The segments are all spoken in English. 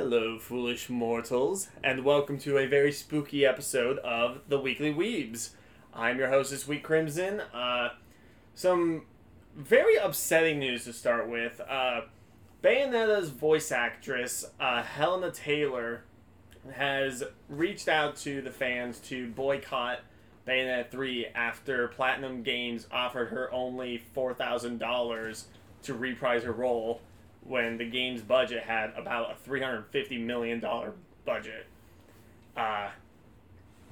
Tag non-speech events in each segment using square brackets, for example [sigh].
Hello, foolish mortals, and welcome to a very spooky episode of the Weekly Weebs. I'm your host this week, Crimson. Uh, some very upsetting news to start with. Uh, Bayonetta's voice actress, uh, Hellena Taylor, has reached out to the fans to boycott Bayonetta 3 after Platinum Games offered her only $4,000 to reprise her role when the game's budget had about a $350 million budget. Uh,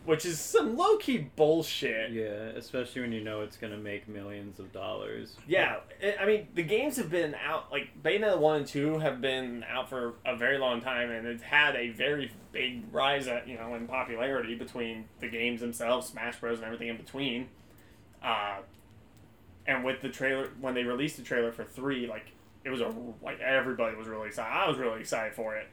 which is some low key bullshit. Yeah, especially when you know it's gonna make millions of dollars. Yeah, I mean, the games have been out, like, Bayonetta 1 and 2 have been out for a very long time, and it's had a very big rise, at, you know, in popularity between the games themselves, Smash Bros., and everything in between. Uh, and with the trailer, when they released the trailer for 3, like, it was a, like, everybody was really excited. I was really excited for it.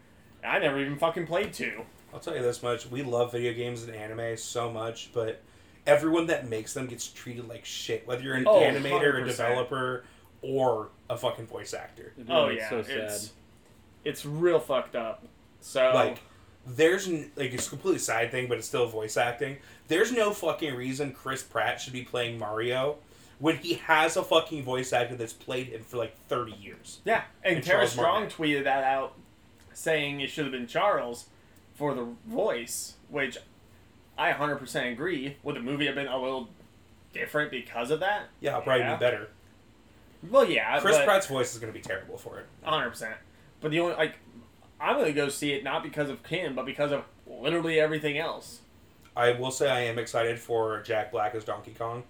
I never even fucking played 2. I'll tell you this much: we love video games and anime so much, but everyone that makes them gets treated like shit. Whether you're an Oh, animator, a 100%. developer, or a fucking voice actor. It Oh, yeah. so sad. it's, it's real fucked up. So, Like, there's like it's a completely side thing, but it's still voice acting. There's no fucking reason Chris Pratt should be playing Mario when he has a fucking voice actor that's played him for like 30 years. Yeah, and, And Tara Strong Martinet. tweeted that out, saying it should have been Charles for the voice, which I 100% agree. Would the movie have been a little different because of that? Yeah, probably Yeah. be better. Well, yeah, Chris Pratt's voice is going to be terrible for it. 100%. But the only like, I'm gonna go see it not because of him, but because of literally everything else. I will say I am excited for Jack Black as Donkey Kong.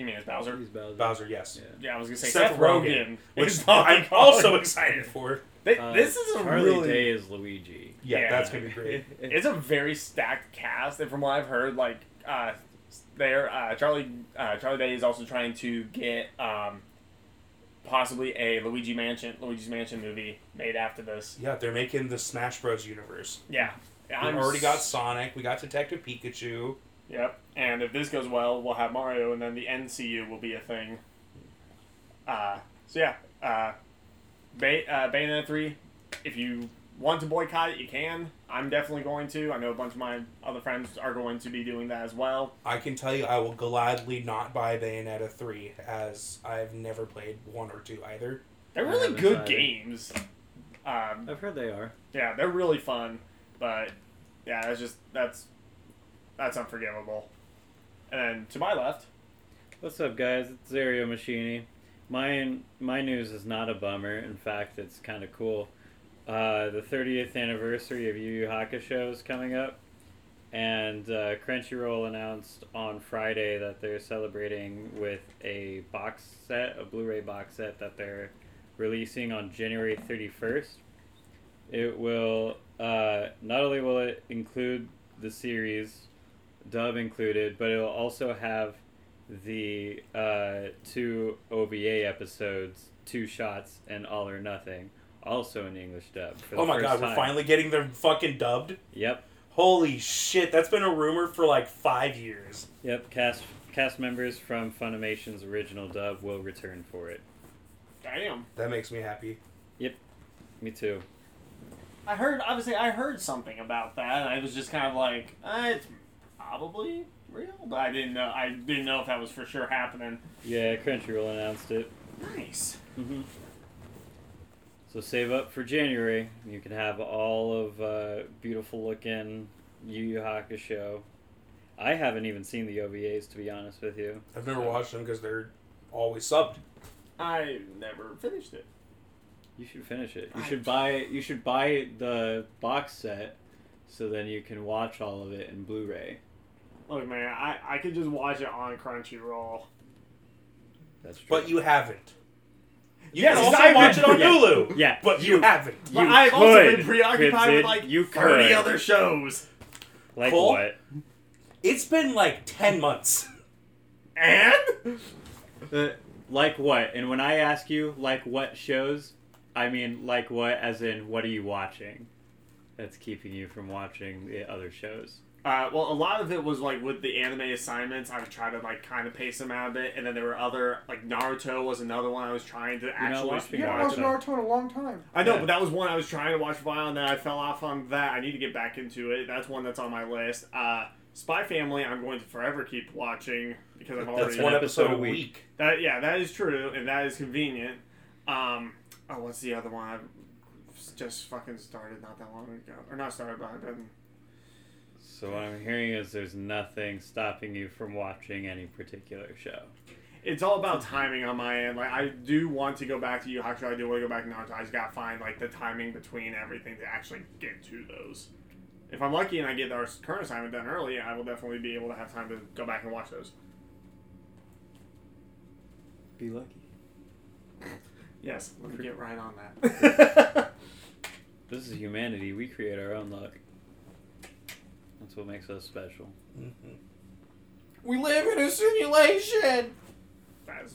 You mean as Bowser? He's Bowser. Bowser, yes. Yeah. Yeah, I was gonna say Seth Seth, Rogen, Rogen, Which is Donkey I'm Kong. also excited for. Th- Uh, this is a Charlie really Day is Luigi. Yeah, that's going to be great. [laughs] it's a very stacked cast, and from what I've heard, like uh, there, uh, Charlie uh, Charlie Day is also trying to get um, possibly a Luigi Mansion Luigi's Mansion movie made after this. Yeah, they're making the Smash Bros. universe. Yeah, We I'm already got Sonic. We got Detective Pikachu. Yep, and if this goes well, we'll have Mario, and then the NCU will be a thing. Uh, so yeah, uh, Bay- uh, Bayonetta three. If you want to boycott it, you can. I'm definitely going to. I know a bunch of my other friends are going to be doing that as well. I can tell you, I will gladly not buy Bayonetta three, as I've never played one or two either. They're really good tried games. Um, I've heard they are. yeah, they're really fun, but yeah, that's just that's that's unforgivable. And then to my left, What's up, guys? It's Zario Machini. My my news is not a bummer. In fact, it's kind of cool. Uh, the 30th anniversary of Yu Yu Hakusho is coming up, and uh, Crunchyroll announced on Friday that they're celebrating with a box set, a Blu-ray box set that they're releasing on January 31st. It will uh, not only will it include the series, dub included, but it will also have the uh, two OVA episodes, Two Shots and All or Nothing, also in English dub. For the Oh my first god, time. we're finally getting them fucking dubbed. Yep, Holy shit, that's been a rumor for like five years. yep. Cast cast members from Funimation's original dub will return for it. damn, That makes me happy. Yep. Me too. I heard obviously I heard something about that, and I was just kind of like, eh, it's probably real, but I didn't know I didn't know if that was for sure happening. Yeah, Crunchyroll announced it. Nice. hmm So save up for January. You can have all of uh, beautiful looking Yu Yu Hakusho. I haven't even seen the OVAs to be honest with you. I've never watched them because they're always subbed. I never finished it. You should finish it. You I- should buy you should buy the box set so then you can watch all of it in Blu-ray. Look, man, I, I could just watch it on Crunchyroll. That's true. But you haven't. You Yes, can also I've watch been- it on yeah. Hulu. Yeah, but you, haven't. But You I've also been preoccupied Crimson. with like You 30 could. other shows. like Cole? what? It's been like ten months. And Uh, like what? And when I ask you like what shows, I mean like what, as in what are you watching? That's keeping you from watching the other shows. Uh, well, a lot of it was like with the anime assignments. I would try to like kind of pace them out a bit, and then there were other like Naruto was another one I was trying to not actually watching You haven't watched Naruto in a long time. I know, Yeah. but that was one I was trying to watch for a while, and then I fell off on that. I need to get back into it. That's one that's on my list. Uh, Spy Family, I'm going to forever keep watching because I've already That's an one episode episode a a week. week. that. Yeah, that is true, and that is convenient. Um, oh, what's the other one? I've just fucking started not that long ago, or not started, but I've been. So what I'm hearing is there's nothing stopping you from watching any particular show. It's all about timing on my end. Like I do want to go back to Yu Yu Hakusho. I do want to go back to Naruto. I just gotta find like the timing between everything to actually get to those. If I'm lucky and I get our current assignment done early, I will definitely be able to have time to go back and watch those. Be lucky. [laughs] Yes, let me get right on that. [laughs] This is humanity. We create our own luck. That's what makes us special. Mhm. We live in a simulation. That's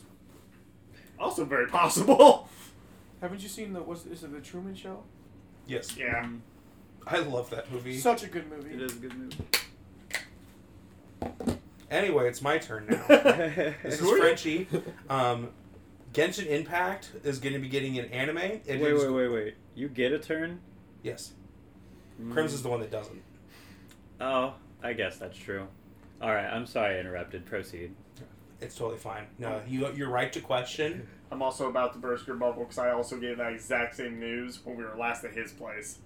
also very possible. [laughs] Haven't you seen the what's is it the Truman Show? Yes, Yeah. I love that movie. Such a good movie. It is a good movie. Anyway, it's my turn now. [laughs] This is Who are you? Frenchie. Um, Genshin Impact is going to be getting an anime. It wait, is- wait, wait, wait. You get a turn? Yes, Mm. Crimson's the one that doesn't. Oh, I guess that's true. All right, I'm sorry I interrupted. Proceed. It's totally fine. No, you you're right to question. [laughs] I'm also about to burst your bubble because I also gave that exact same news when we were last at his place.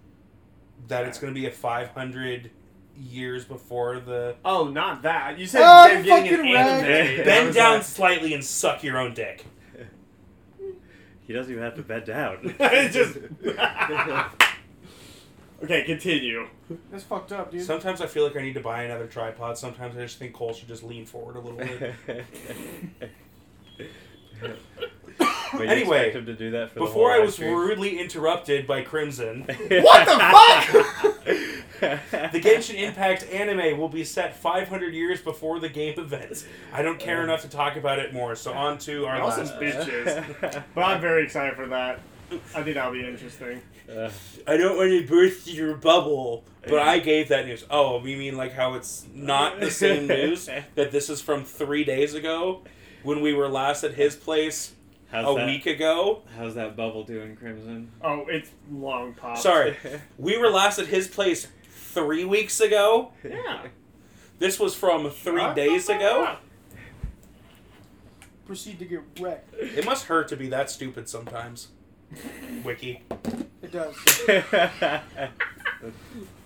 that it's going to be a 500 years before the Oh, not that. You said Oh, they're getting an fucking anime. right. and I bend was down like- slightly and suck your own dick. [laughs] He doesn't even have to bend down. It's [laughs] just. okay, continue. That's fucked up, dude. Sometimes I feel like I need to buy another tripod. Sometimes I just think Cole should just lean forward a little bit. [laughs] Wait, you Anyway, expect him to do that for Before I was stream? rudely interrupted by Crimson, [laughs] What the fuck? the Genshin Impact anime will be set 500 years before the game events. I don't care enough to talk about it more, so on to our Also last. bitches. [laughs] But I'm very excited for that. I think that'll be interesting. Uh, I don't want to burst your bubble, but I gave that news. Oh, you mean like how it's not the same news? [laughs] That this is from three days ago when we were last at his place how's a that, week ago? How's that bubble doing, Crimson? Oh, it's long pop. Sorry, [laughs] we were last at his place three weeks ago. Yeah. This was from three days ago. Proceed to get wrecked. It must hurt to be that stupid sometimes. [laughs] Wiki. It does.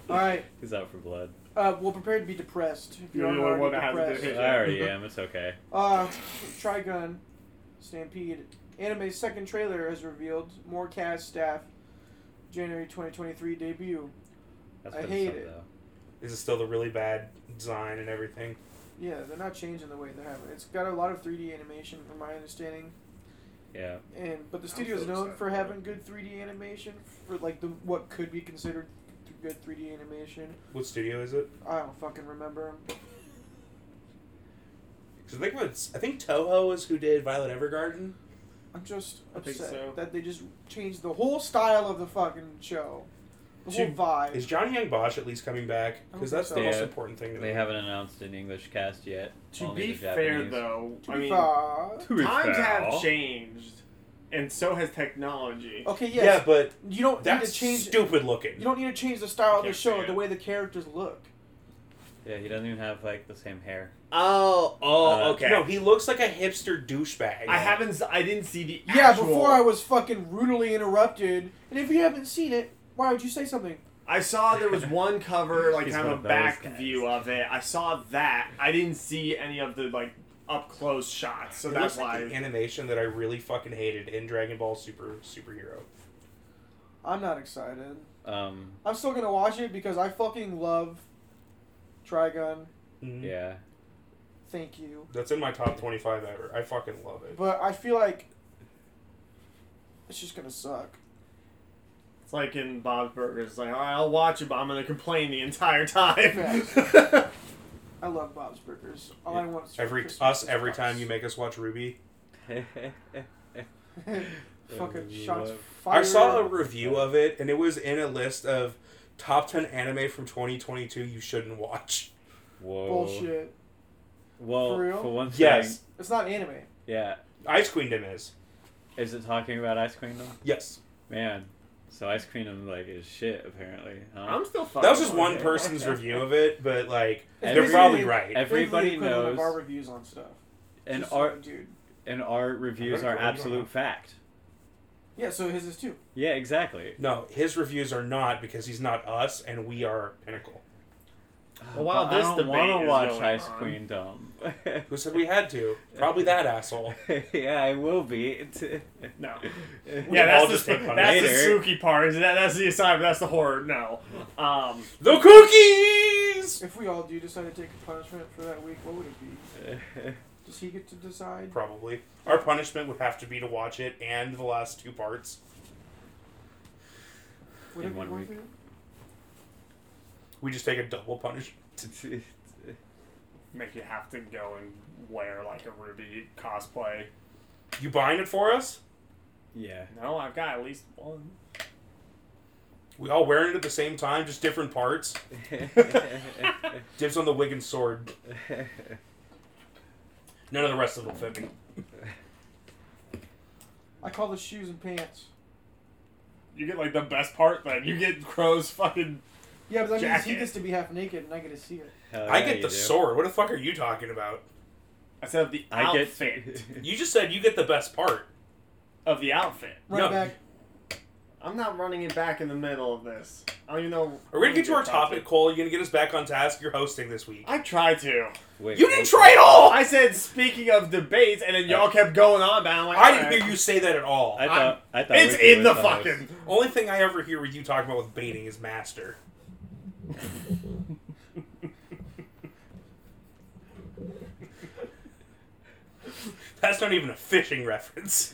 All right. [laughs] He's out for blood. Uh, well, prepare to be depressed. If you're You're the only one already that hasn't depressed. been I already am. It's okay. Uh, Trigun, Stampede, anime's second trailer has revealed more cast staff. January 2023 debut. That's I hate some, it. Though. Is it still the really bad design and everything? Yeah, they're not changing the way they're having. it. It's got a lot of 3D animation, from my understanding. Yeah. And but the I'm studio's known for for having good 3D animation for like the what could be considered good 3D animation. What studio is it? I don't fucking remember. Because I think it's, I think Toho is who did Violet Evergarden. I'm just I think upset so. that they just changed the whole style of the fucking show, the whole Should- vibe. Is Johnny Yong Bosch at least coming back? I Because don't that's the think most so. Uh, important thing. To They me. haven't announced an English cast yet. To Only be the fair, Japanese. though, To I be mean, fair. To be times fair. have changed, and so has technology. Okay, Yeah, yes. but you don't need that's to change. stupid looking. You don't need to change the style of the Can't show, say the way the characters look. Yeah, he doesn't even have like the same hair. Oh, oh, Uh, okay. No, he looks like a hipster douchebag. I haven't. s- I didn't see the. Yeah, actual- before I was fucking rudely interrupted. And if you haven't seen it, why would you say something? I saw there was [laughs] one cover, like He's kind one of of a those back guys. view of it. I saw that. I didn't see any of the like up close shots, so it that's looks like the animation that I really fucking hated in Dragon Ball Super Superhero. I'm not excited. Um, I'm still gonna watch it because I fucking love Trigun. Mhm. yeah. Thank you. That's in my top twenty-five ever. I fucking love it. But I feel like it's just gonna suck. It's like in Bob's Burgers. It's like, all right, I'll watch it, but I'm gonna complain the entire time. [laughs] I love Bob's Burgers. All I want is Every Christmas us every Bob's. time you make us watch RWBY. [laughs] Fucking shots fired. I saw a review of it, and it was in a list of top ten anime from 2022 you shouldn't watch. Whoa. bullshit. Well, For real? for one thing, Yes, It's not anime. yeah. Ice Queendom is. Is it talking about Ice Queendom? Yes, Man, so Ice Queendom like is shit apparently. Huh? I'm still fine. that was just one it. person's review of it, but like It's [laughs] they're probably right. Everybody Basically the equivalent knows, of our reviews on stuff. and Just our like, dude. and our reviews are absolute fact. Yeah, so his is too. Yeah, exactly. No, his reviews are not because he's not us, and we are Pinnacle. Oh, well, while But this I don't debate wanna is watch going Ice on- Queendom. [laughs] Who said we had to? Probably that asshole. [laughs] yeah, I will be. [laughs] No. We Yeah, all that's, just the, take fun that's the it. spooky part. Is that that's the assignment? That's the horror. No. Um, The cookies. If we all do decide to take a punishment for that week, what would it be? Does he get to decide? Probably. Our punishment would have to be to watch it and the last two parts. Would In it be one worth week. it? We just take a double punishment. Make you have to go and wear like a Ruby cosplay. You buying it for us? yeah. No, I've got at least one. We all wearing it at the same time, just different parts. [laughs] Dibs on the wig and sword. None of the rest of them fit me. I call the shoes and pants. You get like the best part. Then you get Qrow's fucking. Yeah, but that means he Jacket. gets to be half naked and I get to see it. Hell I yeah, get the do. sword. What the fuck are you talking about? I said of the I outfit get. [laughs] You just said you get the best part. of the outfit. Run No. back. I'm not running it back in the middle of this. I don't even know. Are we gonna get to our about topic, it. Cole? You gonna get us back on task? You're hosting this week. I tried to. Wait, You didn't wait. try at all. I said speaking of debates, and then y'all kept going on about. it. I'm like, I didn't alright. hear you say that at all. I thought. I thought It's Wiki in was the host. fucking. Only thing I ever hear with you talking about with baiting is master. [laughs] That's not even a fishing reference.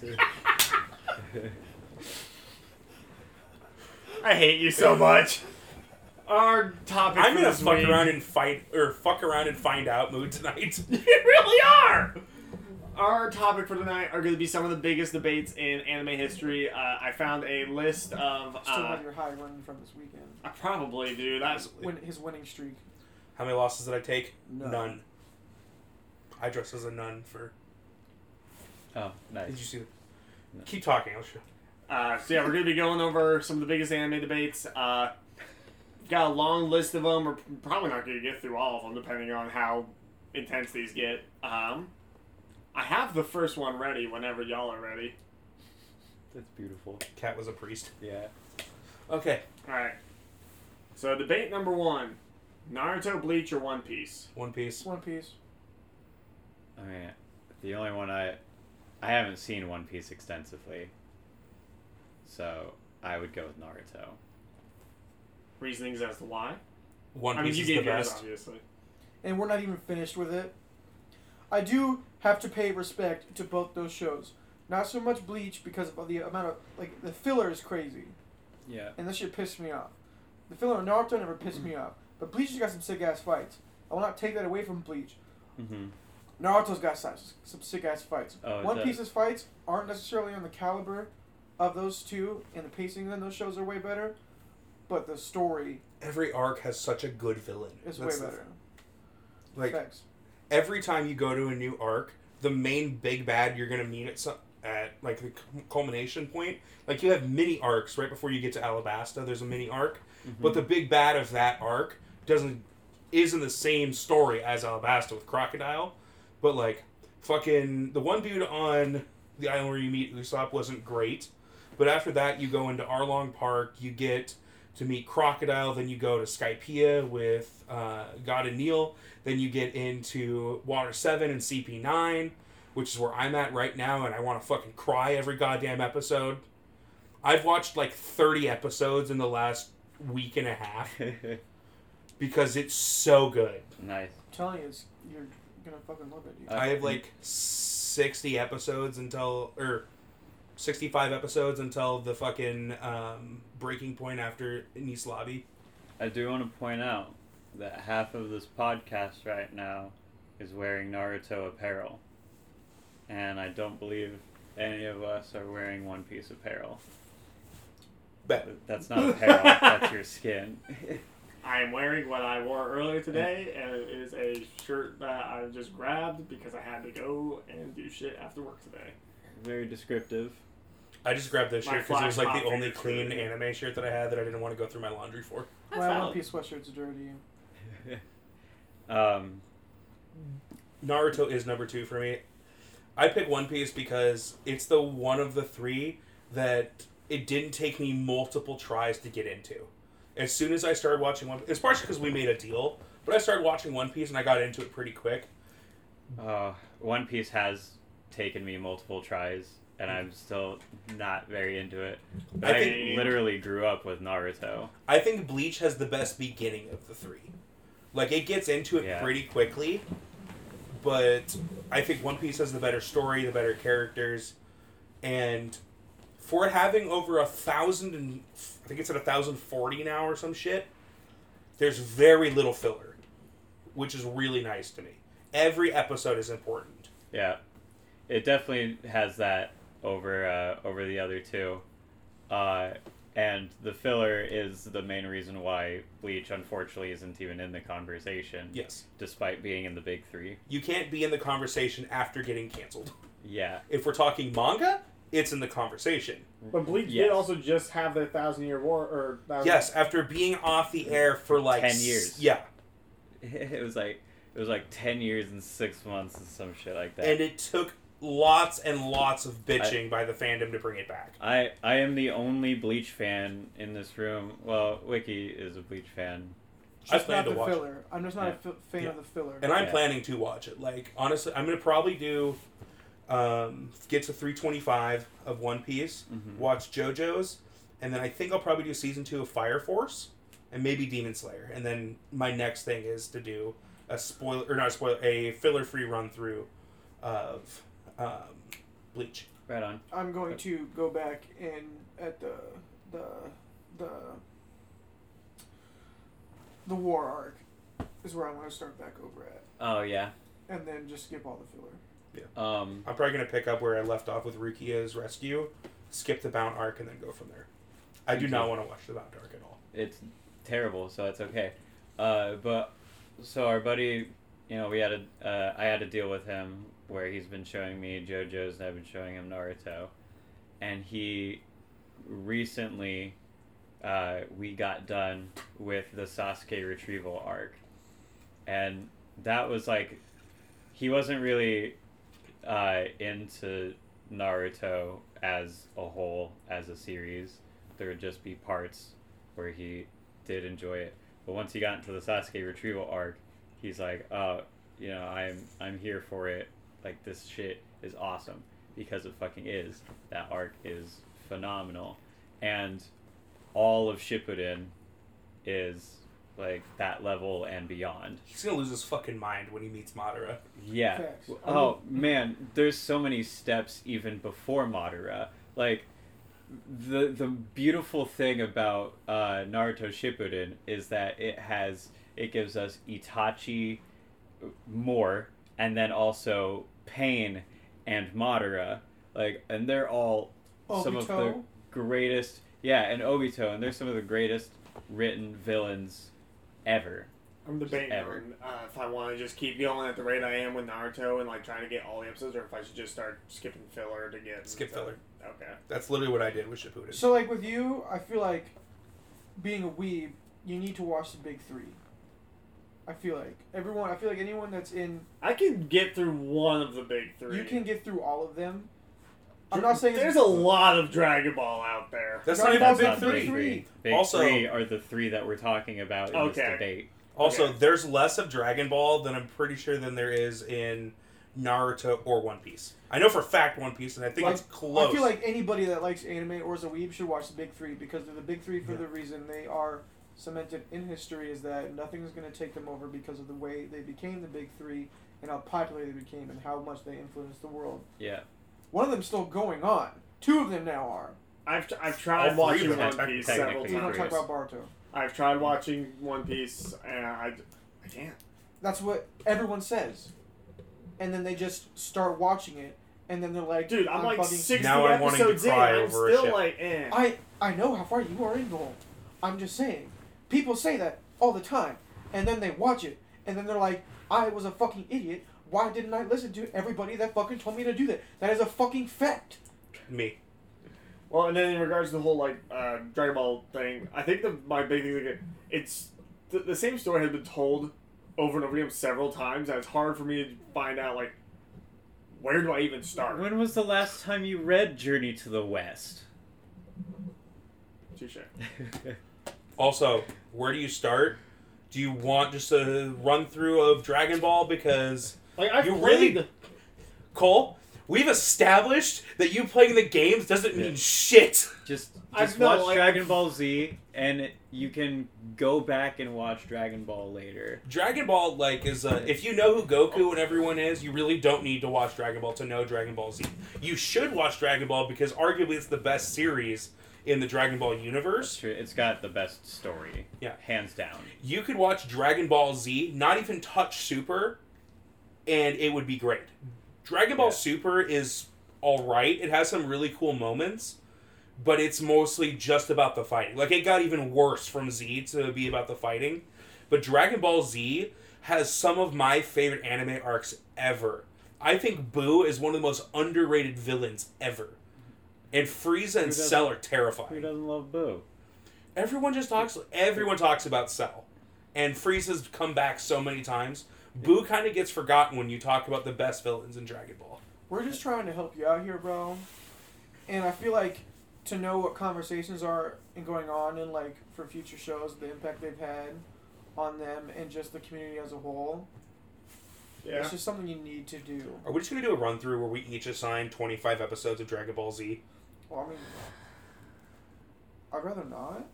I hate you so much. Our topic I'm for in a this fuck week. around and fight or fuck around and find out mood tonight. [laughs] you really are. Our topic for tonight are going to be some of the biggest debates in anime history. Uh, I found a list of. Still Uh, on your high running from this weekend. I probably do. That's Win, his winning streak. How many losses did I take? None. None. I dress as a nun for. Oh, nice. Did you see? That? No. Keep talking. I'll show. Uh, so yeah, we're gonna be going over some of the biggest anime debates. Uh, got a long list of them. We're probably not gonna get through all of them, depending on how intense these get. Um, I have the first one ready whenever y'all are ready. That's beautiful. Cat was a priest. Yeah. Okay. All right. So debate number one: Naruto, Bleach, or One Piece. One Piece. One Piece. I mean, the only one I, I haven't seen One Piece extensively. So I would go with Naruto. Reasonings as to why. One I mean, Piece you is gave the yours, best. obviously. And we're not even finished with it. I do have to pay respect to both those shows. Not so much Bleach because of the amount of like the filler is crazy, Yeah. and this shit pissed me off. The filler in Naruto never pissed me off, but Bleach has got some sick ass fights. I will not take that away from Bleach. Mm-hmm. Naruto's got some, some sick ass fights. Oh, it One does. Piece's fights aren't necessarily on the caliber of those two, and the pacing in those shows are way better. But the story Every arc has such a good villain. is That's way the- better. Like Facts. every time you go to a new arc, the main big bad you're gonna meet at some, at like the cu- culmination point. Like you have mini arcs right before you get to Alabasta. There's a mini arc, Mm-hmm. but the big bad of that arc doesn't isn't the same story as Alabasta with Crocodile. But like fucking the one dude on the island where you meet Usopp wasn't great. But after that, you go into Arlong Park. You get to meet Crocodile. Then you go to Skypiea with uh, God Enel. Then you get into Water 7 and CP9, which is where I'm at right now, and I want to fucking cry every goddamn episode. I've watched like 30 episodes in the last week and a half [laughs] because it's so good. nice. I'm telling you, it's, you're gonna fucking love it, dude. I have like 60 episodes until, or 65 episodes until the fucking um, breaking point after Enies Lobby. I do want to point out that half of this podcast right now is wearing Naruto apparel. And I don't believe any of us are wearing One Piece apparel. Bet. That's not apparel, that's your skin. [laughs] I am wearing what I wore earlier today, and it is a shirt that I just grabbed because I had to go and do shit after work today. Very descriptive. I just grabbed this My shirt because it was like the only clean shirt. anime shirt that I had that I didn't want to go through my laundry for. That's Well, One. Piece sweatshirts are dirty. [laughs] Um, Naruto is number two for me. I pick One Piece because it's the one of the three that it didn't take me multiple tries to get into. As soon as I started watching One, it's partially because we made a deal, but I started watching One Piece and I got into it pretty quick. uh, One Piece has taken me multiple tries, and I'm still not very into it. But I I, think- literally grew up with Naruto. I think Bleach has the best beginning of the three. Like it gets into it Yeah. pretty quickly, but I think One Piece has the better story, the better characters, and for it having over a thousand and I think it's at a thousand forty now or some shit. There's very little filler, which is really nice to me. Every episode is important. Yeah, it definitely has that over uh, over the other two, uh, and the filler is the main reason why Bleach unfortunately isn't even in the conversation, Yes, despite being in the big three. you can't be in the conversation after getting canceled. Yeah, If we're talking manga, it's in the conversation. But Bleach Yes. did also just have the Thousand Year War, or thousand, Yes, after being off the air for like ten years. Yeah, [laughs] it was like it was like ten years and six months and some shit like that. and it took lots and lots of bitching by the fandom to bring it back. I I am the only Bleach fan in this room. Well, Wiki is a Bleach fan. I Just plan not to the watch it. filler. I'm just not Yeah. a fi- fan Yeah. of the filler. and I'm Yeah. planning to watch it. Like honestly, I'm gonna probably do um, get to 325 of One Piece, Mhm. watch JoJo's, and then I think I'll probably do season two of Fire Force, and maybe Demon Slayer. And then my next thing is to do a spoiler or not a spoiler, a filler free run through of um, Bleach. Right on. I'm going to go back and at the the the the war arc is where I'm going to start back over at, Oh yeah. and then just skip all the filler. Um. I'm probably gonna pick up where I left off with Rukia's rescue, skip the Bount arc, and then go from there. I do not want to watch the Bount arc at all. it's terrible, so it's okay. Uh, but so our buddy, you know, we had a uh, I had to deal with him where he's been showing me JoJo's and I've been showing him Naruto, and he recently uh, we got done with the Sasuke retrieval arc, and that was like he wasn't really uh, into Naruto as a whole as a series. There would just be parts where he did enjoy it. But once he got into the Sasuke retrieval arc, he's like, "Oh, you know, I'm I'm here for it. Like this shit is awesome because it fucking is. That arc is phenomenal, and all of Shippuden is like that level and beyond. He's gonna lose his fucking mind when he meets Madara. Yeah. Facts. Oh man, there's so many steps even before Madara. Like the the beautiful thing about uh, Naruto Shippuden is that it has it gives us Itachi more, and then also Pain and Madara. Like, and they're all some of the greatest. Yeah, and Obito, and they're some of the greatest written villains ever. I'm debating Ever. on uh, if I want to just keep going at the rate I am with Naruto and like trying to get all the episodes, or if I should just start skipping filler to get Skip filler. Okay. That's literally what I did with Shippuden. So like with you, I feel like being a weeb, you need to watch the big three. I feel like everyone. I feel like anyone that's in, I can get through one of the big three. you can get through all of them. I'm not saying There's a lot of Dragon Ball out there. That's Dragon not even Ball's big three. three. Big Also- three are the three that we're talking about in Okay. this debate. Also, Okay. there's less of Dragon Ball than I'm pretty sure than there is in Naruto or One Piece. I know for a fact One Piece, and I think Like, it's close. I feel like anybody that likes anime or is a weeb should watch the big three because they're the big three for Yeah. the reason they are cemented in history is that nothing's going to take them over because of the way they became the big three and how popular they became and how much they influenced the world. Yeah. One of them's still going on. Two of them now are. I've, I've tried All three watching One are Piece tec- several We don't talk about Boruto. I've tried watching One Piece and I, I can't. That's what everyone says. And then they just start watching it, and then they're like, Dude, I'm like fucking- 60 Now I'm wanting to episodes in. cry I'm over a still ship. like, eh. I I know how far you are involved. I'm just saying. People say that all the time, and then they watch it, and then they're like, I was a fucking idiot. Why didn't I listen to everybody that fucking told me to do that? That is a fucking fact. Me. Well, and then in regards to the whole like uh, Dragon Ball thing, I think the my big thing is like, it's the, the same story has been told over and over again several times, and it's hard for me to find out like where do I even start. When was the last time you read Journey to the West? Touche. [laughs] Also, where do you start? Do you want just a run through of Dragon Ball? Because Like I've You played. really- Cole, we've established that you playing the games doesn't mean Yeah. shit. Just, I've just no, watch like- Dragon Ball Z, and you can go back and watch Dragon Ball later. Dragon Ball, like, is uh, if you know who Goku and everyone is, you really don't need to watch Dragon Ball to know Dragon Ball Z. You should watch Dragon Ball because arguably it's the best series in the Dragon Ball universe. true. It's got the best story. Yeah. Hands down. You could watch Dragon Ball Z, not even touch Super, and it would be great. Dragon Ball Yeah. Super is all right. It has some really cool moments, but it's mostly just about the fighting. Like it got even worse from Z to be about the fighting. But Dragon Ball Z has some of my favorite anime arcs ever. I think Buu is one of the most underrated villains ever. And Frieza and Cell are terrifying. Who doesn't love Buu? Everyone just talks. Everyone talks about Cell, and Frieza's come back so many times. Buu kind of gets forgotten when you talk about the best villains in Dragon Ball. We're just trying to help you out here, bro. And I feel like to know what conversations are and going on and like for future shows, the impact they've had on them and just the community as a whole. Yeah. It's just something you need to do. Are we just gonna do a run through where we each assign twenty five episodes of Dragon Ball Z? Well, I mean, I'd rather not.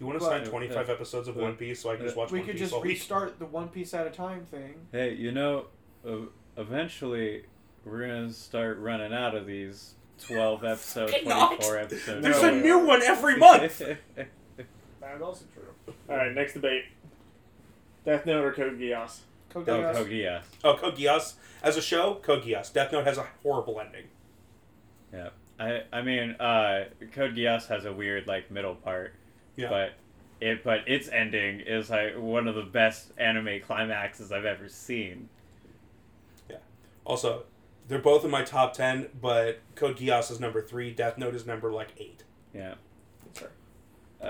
You want to sign assign twenty five episodes of uh, One Piece so I can just watch we One could Piece just all week? restart the one piece at a time thing. Hey, you know, uh, eventually we're gonna start running out of these twelve episodes, twenty-four episodes. There's No. a new one every month. [laughs] That is also true. All right, next debate: Death Note or Code Geass? Code Oh, Geass. Code Geass. oh, Code Geass as a show, Code Geass. Death Note has a horrible ending. Yeah. I I mean, uh, Code Geass has a weird like middle part, Yeah. but it but its ending is like one of the best anime climaxes I've ever seen. Yeah. Also, they're both in my top ten, but Code Geass is number three. Death Note is number like eight. Yeah. Sure. Uh,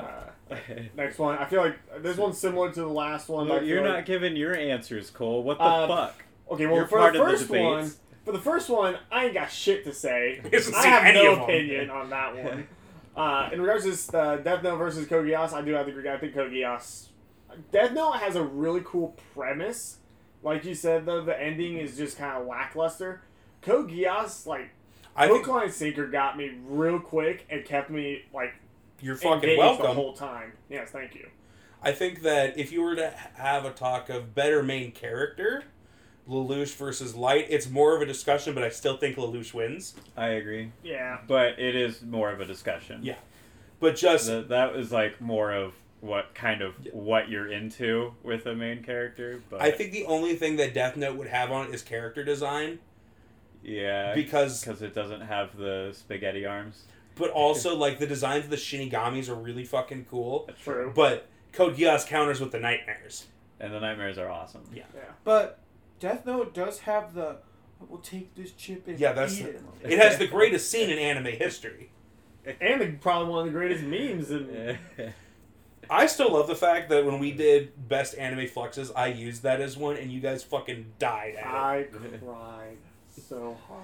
Uh, [laughs] Next one. I feel like this one's similar to the last one. but you're feel not like- giving your answers, Cole. What the Uh, fuck? Okay, well, You're for part the of the first one, for the first one, I ain't got shit to say. [laughs] I have any no opinion on that one. [laughs] Uh, in regards to this, uh, Death Note versus Code Geass, I do have to agree. I think Code Geass. Death Note has a really cool premise. Like you said, though, the ending is just kind of lackluster. Code Geass, like, I hook, think line, sinker got me real quick and kept me, like, you're fucking welcome. the whole time. Yes, thank you. I think that if you were to have a talk of better main character, Lelouch versus Light, it's more of a discussion, but I still think Lelouch wins. I agree, Yeah. but it is more of a discussion. Yeah. But just Th- that was like more of what kind of what you're into with the main character. But I think the only thing that Death Note would have on it is character design yeah, because because it doesn't have the spaghetti arms. but also like the designs of the Shinigamis are really fucking cool. That's True. But Code Geass counters with the nightmares. And the nightmares are awesome. Yeah. Yeah. But Death Note does have the we'll take this chip and Yeah, that's eat the- it. It has the greatest scene in anime history. And the, probably one of the greatest memes in [laughs] I still love the fact that when we did best anime fluxes, I used that as one, and you guys fucking died at it. I cried so hard.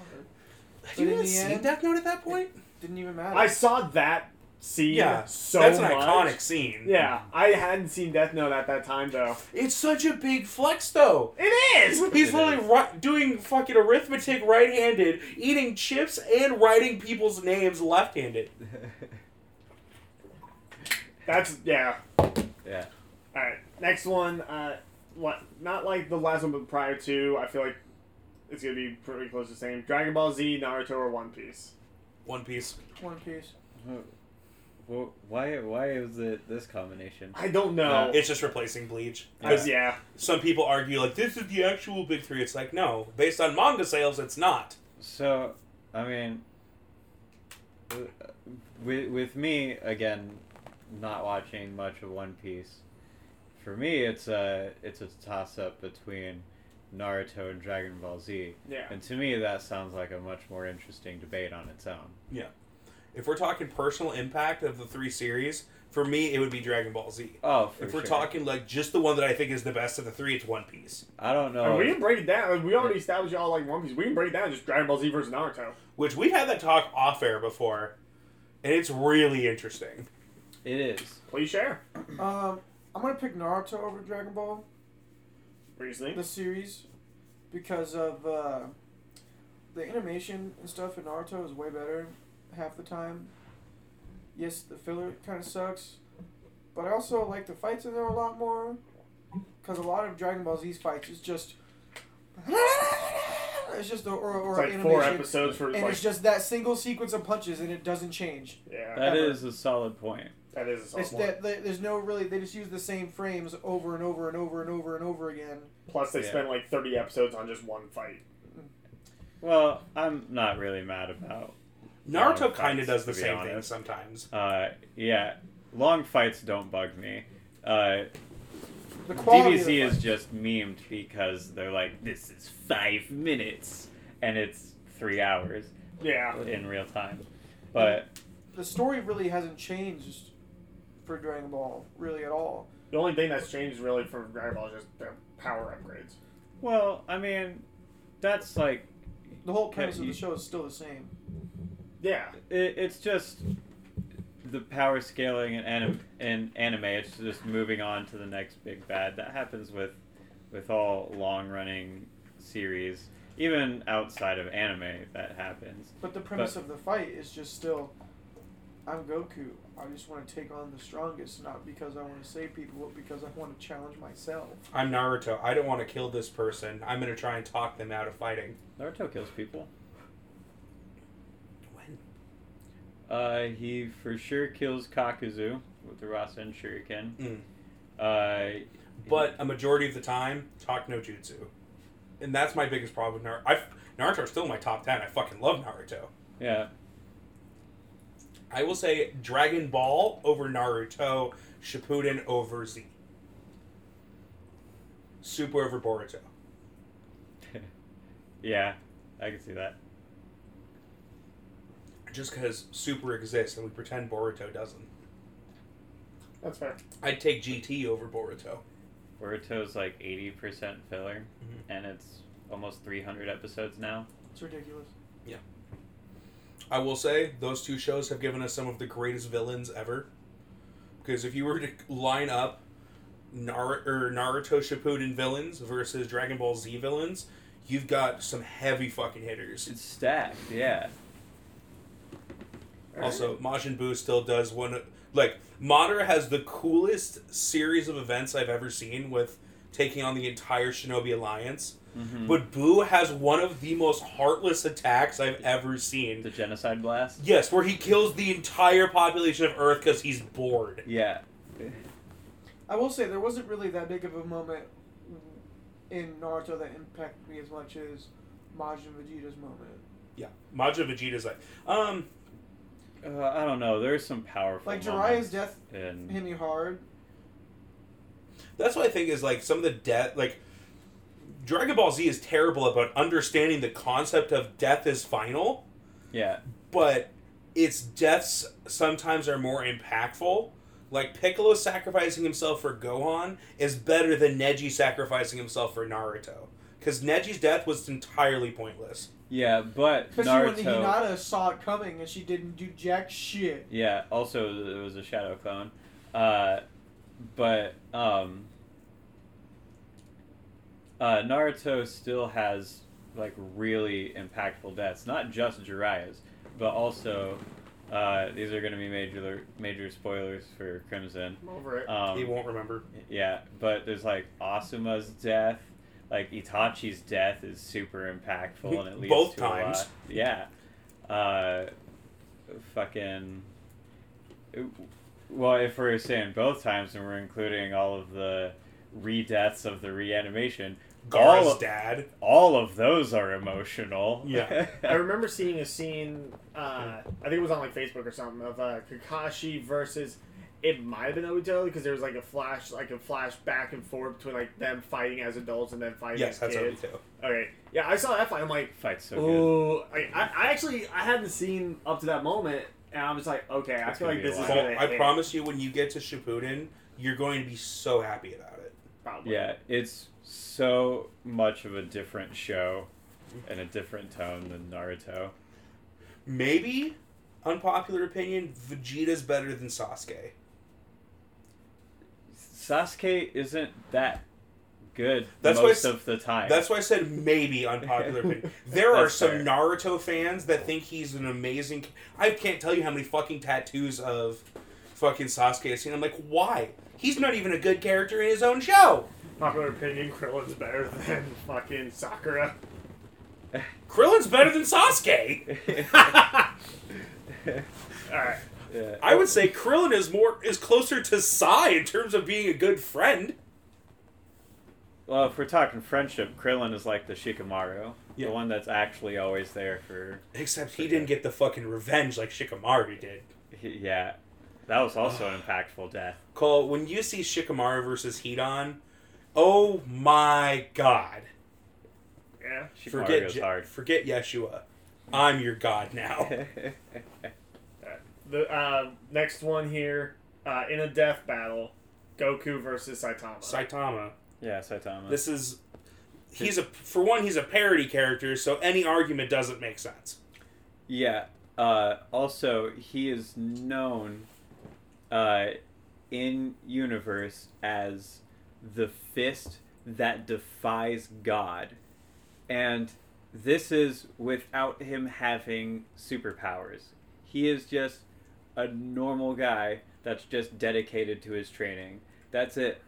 Have you But in even seen end- Death Note at that point? Didn't even matter. I saw that scene Yeah, so that's an much. iconic scene. Yeah, I hadn't seen Death Note at that time though. It's such a big flex, though. It is. [laughs] He's It literally is. ri- doing fucking arithmetic right-handed, eating chips, and writing people's names left-handed. [laughs] That's yeah. yeah. All right, next one. Uh, what? Not like the last one, but prior to. I feel like it's gonna be pretty close to the same. Dragon Ball Z, Naruto, or One Piece. One Piece. One Piece. Well, why why is it this combination? I don't know. It's just replacing Bleach. I- yeah. Some people argue like this is the actual big three. It's like no, based on manga sales, it's not. So, I mean, with with me again, not watching much of One Piece. For me, it's a it's a toss up between Naruto and Dragon Ball Z, Yeah. and to me, that sounds like a much more interesting debate on its own. If we're talking personal impact of the three series, for me it would be Dragon Ball Z. Oh, for if we're sure. talking like just the one that I think is the best of the three, it's One Piece. I don't know. And we can break it down. We already established y'all like One Piece. We can break it down just Dragon Ball Z versus Naruto. Which we've had that talk off air before, and it's really interesting. It is. Please share. Um, I'm gonna pick Naruto over Dragon Ball, Reasoning. the series, because of uh, the animation and stuff in Naruto is way better half the time. Yes, the filler kind of sucks, but I also like the fights in there a lot more. Because a lot of Dragon Ball Z's fights is just. [laughs] It's just a, or, or It's like animation, four episodes for and like it's just that single sequence of punches, and it doesn't change. yeah. That Ever. is a solid point. that is a solid It's point. that that there's no really they just use the same frames over and over and over and over and over again. Plus, they Yeah. spent like thirty episodes on just one fight. Mm. Well, I'm not really mad about. Naruto kind of does the to be same thing sometimes. Uh, yeah, long fights don't bug me. Uh, The quality of DBZ the is just memed because they're like, this is five minutes, and it's three hours Yeah. in real time. But the story really hasn't changed for Dragon Ball really at all. The only thing that's changed really for Dragon Ball is just their power upgrades. well, I mean, that's like The whole premise Yeah, of the show is still the same. Yeah. it, it's just the power scaling in anim- in anime. It's just moving on to the next big bad. That happens with with all long running series, even outside of anime. That happens. But the premise of the fight is just still I'm Goku. I just want to take on the strongest, not because I want to save people, but because I want to challenge myself. I'm Naruto. I don't want to kill this person. I'm gonna try and talk them out of fighting. Naruto kills people. When? Uh, he for sure kills Kakuzu with the Rasen Shuriken. Mm. Uh, But a majority of the time, talk no jutsu, and that's my biggest problem with Naruto. I Naruto's still in my top ten. I fucking love Naruto. yeah, I will say Dragon Ball over Naruto, Shippuden over Z, Super over Boruto. [laughs] yeah, I can see that. Just because Super exists and we pretend Boruto doesn't. That's fair. I'd take GT over Boruto. Boruto's like eighty percent filler, Mhm. and it's almost three hundred episodes now. It's ridiculous. Yeah. I will say those two shows have given us some of the greatest villains ever. Because if you were to line up Nar- or Naruto Shippuden villains versus Dragon Ball Z villains, you've got some heavy fucking hitters. It's stacked, yeah. Also, Majin Buu still does one like Madara has the coolest series of events I've ever seen with taking on the entire Shinobi Alliance. Mhm. But Buu has one of the most heartless attacks I've ever seen. the genocide blast. Yes, where he kills the entire population of Earth because he's bored. Yeah, I will say there wasn't really that big of a moment in Naruto that impacted me as much as Majin Vegeta's moment. Yeah, Majin Vegeta's like, um, uh, I don't know. There's some powerful. Like moments Jiraiya's death in hit me hard. that's what I think is like some of the death. Like, Dragon Ball Z is terrible about understanding the concept of death is final, yeah, but its deaths sometimes are more impactful. Like Piccolo sacrificing himself for Gohan is better than Neji sacrificing himself for Naruto. Because Neji's death was entirely pointless. Yeah, but Especially when Naruto. Hinata saw it coming and she didn't do jack shit. Yeah. Also, it was a shadow clone. Uh, but um, uh, Naruto still has like really impactful deaths. Not just Jiraiya's, but also uh, these are going to be major major spoilers for Crimson. I'm over it. Um, he won't remember. Yeah, but there's like Asuma's death, like Itachi's death is super impactful and it [laughs] leads Both to a lot. times. Yeah, uh, fucking. Well, if we're saying both times and we're including all of the re-deaths of the reanimation, Gar's all, dad. all of those are emotional. Yeah. [laughs] I remember seeing a scene. Uh, I think it was on like Facebook or something of uh, Kakashi versus. It might have been Obito because there was like a flash, like a flash back and forth between like them fighting as adults and then fighting Yes, as that's kids. Obito. Okay, yeah, I saw that fight. I'm like, Fight's so good. oh, I, I, I actually I hadn't seen up to that moment, and I was like, okay, I feel like this is lot. Well, I hit, promise you, when you get to Shippuden, you're going to be so happy about it. Probably. Yeah, it's so much of a different show and a different tone than Naruto. Maybe, unpopular opinion, Vegeta's better than Sasuke. Sasuke isn't that good That's why most s- of the time. That's why I said maybe unpopular opinion. [laughs] There are some fair. Naruto fans that think he's an amazing. I can't tell you how many fucking tattoos of fucking Sasuke I've seen. I'm like, why? He's not even a good character in his own show. Popular opinion: Krillin's better than fucking Sakura. Krillin's better than Sasuke. [laughs] [laughs] All right. Yeah. I would say Krillin is more is closer to Sai in terms of being a good friend. Well, if we're talking friendship, Krillin is like the Shikamaru, Yeah. the one that's actually always there for. Except he didn't get the fucking revenge like Shikamaru did. Yeah, that was also an impactful death. Cole, when you see Shikamaru versus Hidan, oh my god. Yeah. Forget Shikamaru goes Je- hard. forget Yeshua. I'm your god now. [laughs] The uh, next one here, uh, in a death battle, Goku versus Saitama. Saitama. yeah, Saitama. This is he's a for one he's a parody character, so any argument doesn't make sense. Yeah. Uh, also, he is known uh, in universe as the fist that defies God, and this is without him having superpowers. He is just a normal guy that's just dedicated to his training. That's it.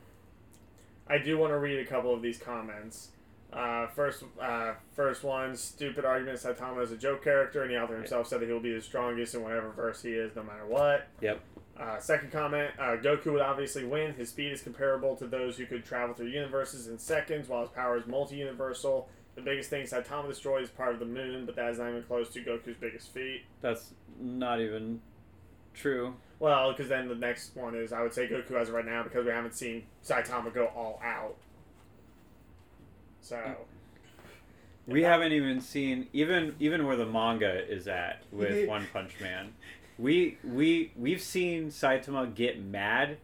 I do want to read a couple of these comments. Uh, first, uh, first one, stupid argument. Saitama is a joke character, and the author himself said that he will be the strongest in whatever verse he is, no matter what. Yep. Uh, second comment, uh, Goku would obviously win. His speed is comparable to those who could travel through universes in seconds, while his power is multi-universal. The biggest thing Saitama destroys is part of the moon, but that is not even close to Goku's biggest feat. That's not even true. Well, because then the next one is I would say Goku as of right now because we haven't seen Saitama go all out. So We haven't even seen even even where the manga is at with [laughs] One Punch Man. We we we've seen Saitama get mad,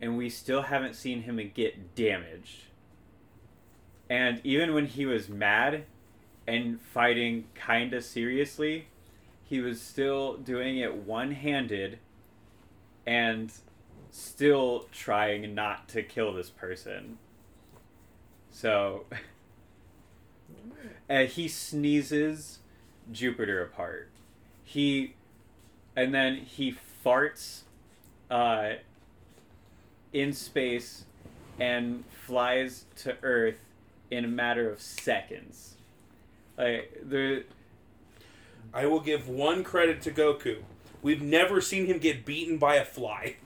and we still haven't seen him get damaged. And even when he was mad, and fighting kinda seriously, he was still doing it one handed, and still trying not to kill this person. So. [laughs] and he sneezes Jupiter apart. He, and then he farts, uh, in space, and flies to Earth in a matter of seconds. Like the I will give one credit to Goku. We've never seen him get beaten by a fly.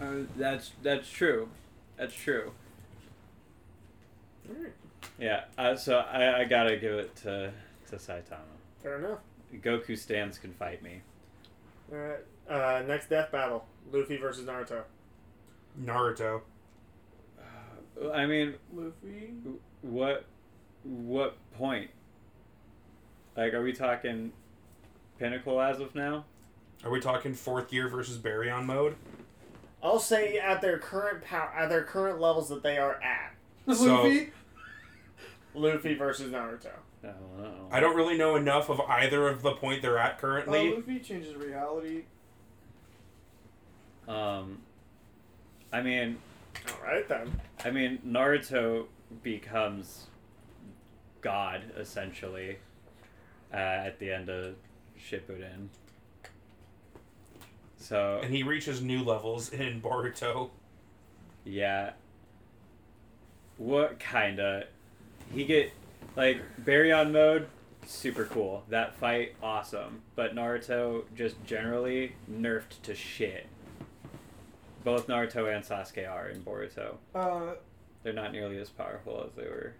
uh, that's that's true, that's true. Yeah. Uh, so I, I gotta give it to to Saitama. fair enough. Goku stands can fight me. All right. Uh, next death battle: Luffy versus Naruto. Naruto. I mean, Luffy. what what point? Like, are we talking pinnacle as of now? Are we talking fourth gear versus Baryon mode? I'll say at their current power, at their current levels that they are at, So- Luffy. Luffy versus Naruto. I don't know. I don't really know enough of either of the point they're at Uh, currently. Luffy changes reality. Um, I mean, All right then. I mean, Naruto becomes God essentially uh, at the end of Shippuden. So and he reaches new levels in Boruto. Yeah. What kinda? He get like Baryon mode. super cool. That fight, awesome. But Naruto just generally nerfed to shit. Both Naruto and Sasuke are in Boruto. Uh, They're not nearly as powerful as they were.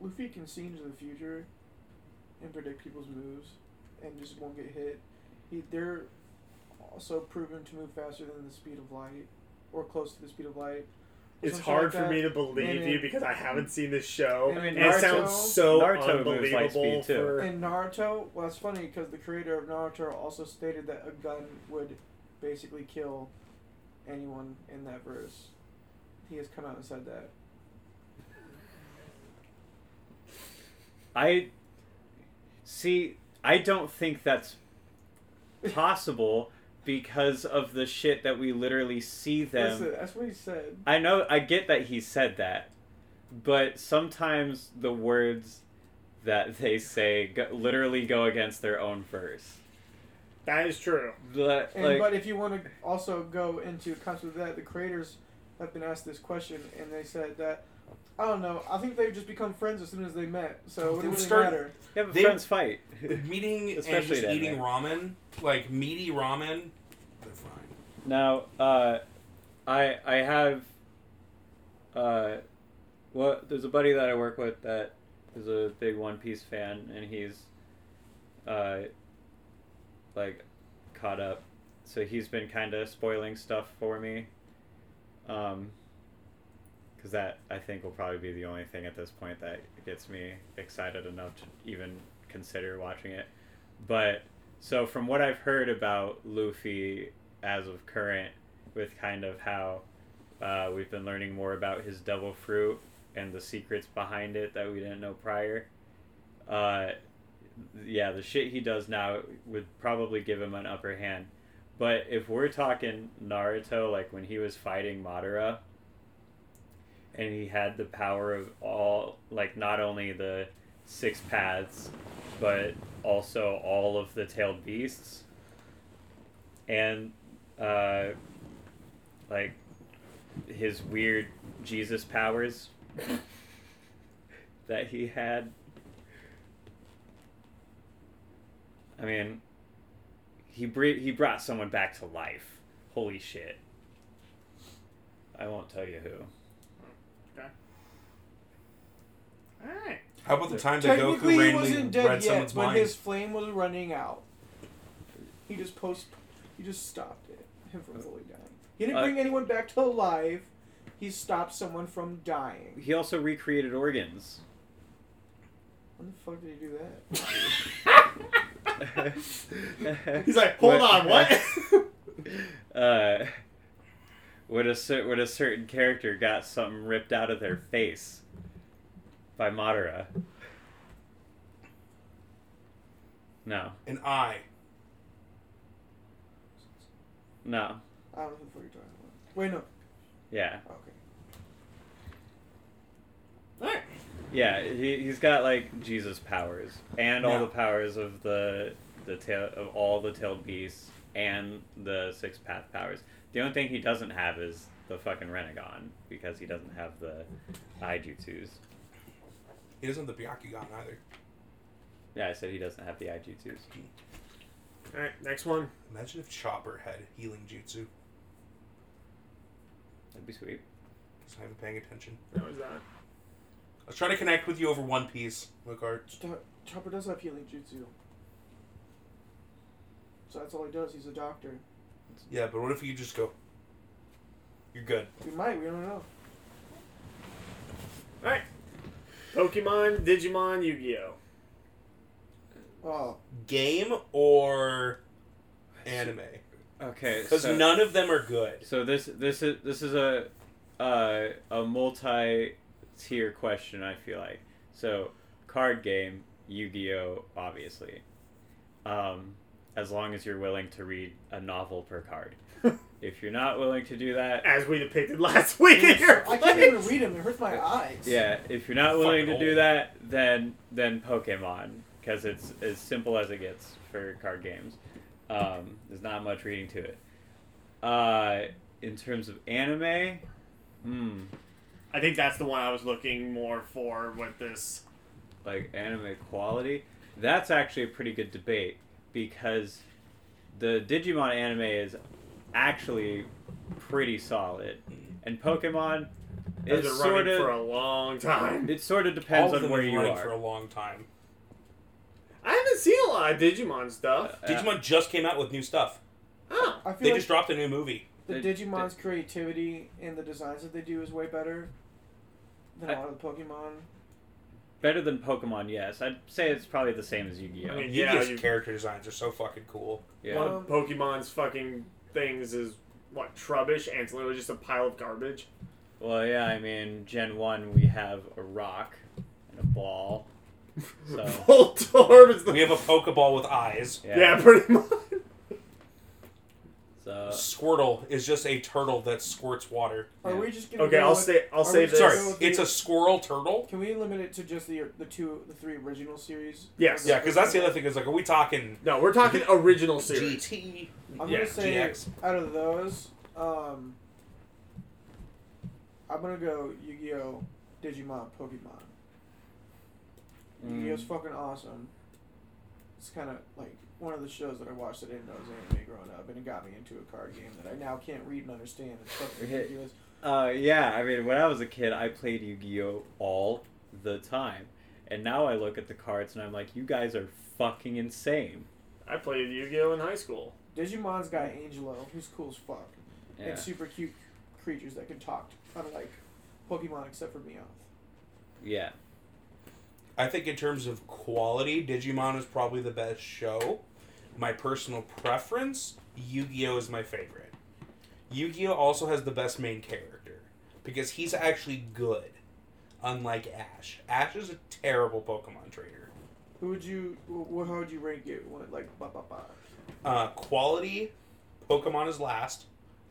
Luffy can see into the future and predict people's moves and just won't get hit. He, they're also proven to move faster than the speed of light or close to the speed of light. It's hard like for me to believe And you it- because I haven't seen this show. I mean, and it sounds so Naruto unbelievable speed, too. for In Naruto, well, that's funny because the creator of Naruto also stated that a gun would basically kill anyone in that verse. He has come out and said that. I see. I don't think that's possible because of the shit that we literally see them. Listen, that's what he said. I know. I get that he said that, but sometimes the words that they say go, literally go against their own verse. that is true. The, And like, but if you want to also go into concept of that, the creators have been asked this question, and they said that I don't know. I think they've just become friends as soon as they met, so it They wouldn't would really start- matter. yeah, but they- friends fight. [laughs] Meeting and Especially just then, eating right? ramen, like meaty ramen, they're fine. Now, uh, I I have, uh, well, there's a buddy that I work with that is a big One Piece fan, and he's, uh, like, caught up. So he's been kind of spoiling stuff for me. Um, because that I think will probably be the only thing at this point that gets me excited enough to even consider watching it. But so from what I've heard about Luffy as of current, with kind of how uh, we've been learning more about his devil fruit and the secrets behind it that we didn't know prior. Uh, yeah, the shit he does now would probably give him an upper hand. But if we're talking Naruto, like when he was fighting Madara, and he had the power of all, like not only the six paths, but also all of the tailed beasts, and uh, like his weird Jesus powers that he had. I mean, he bre- he brought someone back to life. Holy shit! I won't tell you who. Alright. How about the time that Goku Technically, he randomly wasn't dead read yet, someone's but mind? his flame was running out. He just post, he just stopped it, him from fully dying. He didn't Uh, bring anyone back to life. He stopped someone from dying. He also recreated organs. When the fuck did he do that? [laughs] He's like, hold on, what? [laughs] uh, when a cer- when a certain character got something ripped out of their face by Madara. No, An eye. no, I don't know who the fuck you're talking about. Wait, no. yeah, oh, Okay. Alright. yeah. He he's got like Jesus powers and all No. the powers of the the tail of all the tailed beasts and the six path powers. The only thing he doesn't have is the fucking Rinnegan because he doesn't have the Aijutsus. He doesn't have the Byakugan either. Yeah, I said he doesn't have the Aijutsus. Alright, next one. Imagine if Chopper had healing jutsu. That'd be sweet. Just not even paying attention. How was that? I was trying to connect with you over One Piece, Lucart. Ch- Chopper does have healing jutsu. So that's all he does. He's a doctor. Yeah, but what if you just go? You're good. We might. We don't know. Alright. Pokemon, Digimon, Yu Gi Oh! Oh, Game or anime? Okay, Because so, none of them are good. so this this is this is a uh, a multi tier question. I feel like so card game Yu-Gi-Oh obviously, um, as long as you're willing to read a novel per card. If you're not willing to do that, As we depicted last week in your I can't even read them; It hurts my eyes. yeah, if you're not willing to do old. that, then then Pokemon because it's as simple as it gets for card games. Um, there's not much reading to it. Uh, in terms of anime, hmm, I think that's the one I was looking more for with this. like anime quality. That's actually a pretty good debate because the Digimon anime is actually pretty solid, and Pokemon Has is been sort running of for a long time. it sort of All depends of on them where have you running are. for a long time. I haven't seen a lot of Digimon stuff. Uh, Digimon just came out with new stuff. Oh, I feel They like just dropped a new movie. the They- Digimon's creativity and the designs that they do is way better than a I- lot of the Pokemon. Better than Pokemon, yes. I'd say it's probably the same as Yu-Gi-Oh. I mean, Yeah, Yeah, Yu-Gi-Oh's you- character designs are so fucking cool. yeah. one Pokemon's fucking things is what trubbish, and it's literally just a pile of garbage. Well, yeah. I mean, Gen One, we have a rock and a ball. So [laughs] Voltorb is the We have a Pokeball with eyes. yeah. yeah. pretty much. So Squirtle is just a turtle that squirts water. Are Yeah. we just gonna Okay, go I'll with- say I'll are say we this. just Sorry, it's a squirrel turtle. Can we limit it to just the the two the three original series? Yes. Yeah, because that's the other thing. Is like, are we talking No, we're talking original series. GT? I'm Yeah, gonna say GX. out of those, um, I'm gonna go Yu-Gi-Oh, Digimon, Pokemon. Mm. Yu-Gi-Oh's fucking awesome. It's kind of like one of the shows that I watched that I didn't know was anime growing up, and it got me into a card game that I now can't read and understand. It's fucking Yeah. ridiculous. Uh, yeah, I mean, when I was a kid, I played Yu-Gi-Oh all the time, and now I look at the cards and I'm like, you guys are fucking insane. I played Yu-Gi-Oh in high school. Digimon's got Angelo, who's cool as fuck, Yeah. and super cute creatures that can talk, unlike Pokemon except for Meowth. Yeah. I think in terms of quality, Digimon is probably the best show. My personal preference, Yu-Gi-Oh is my favorite. Yu-Gi-Oh also has the best main character because he's actually good, unlike Ash. Ash is a terrible Pokemon trainer. Who would you? Wh- how would you rank it? What, like, ba ba ba. Uh, quality, Pokemon is last,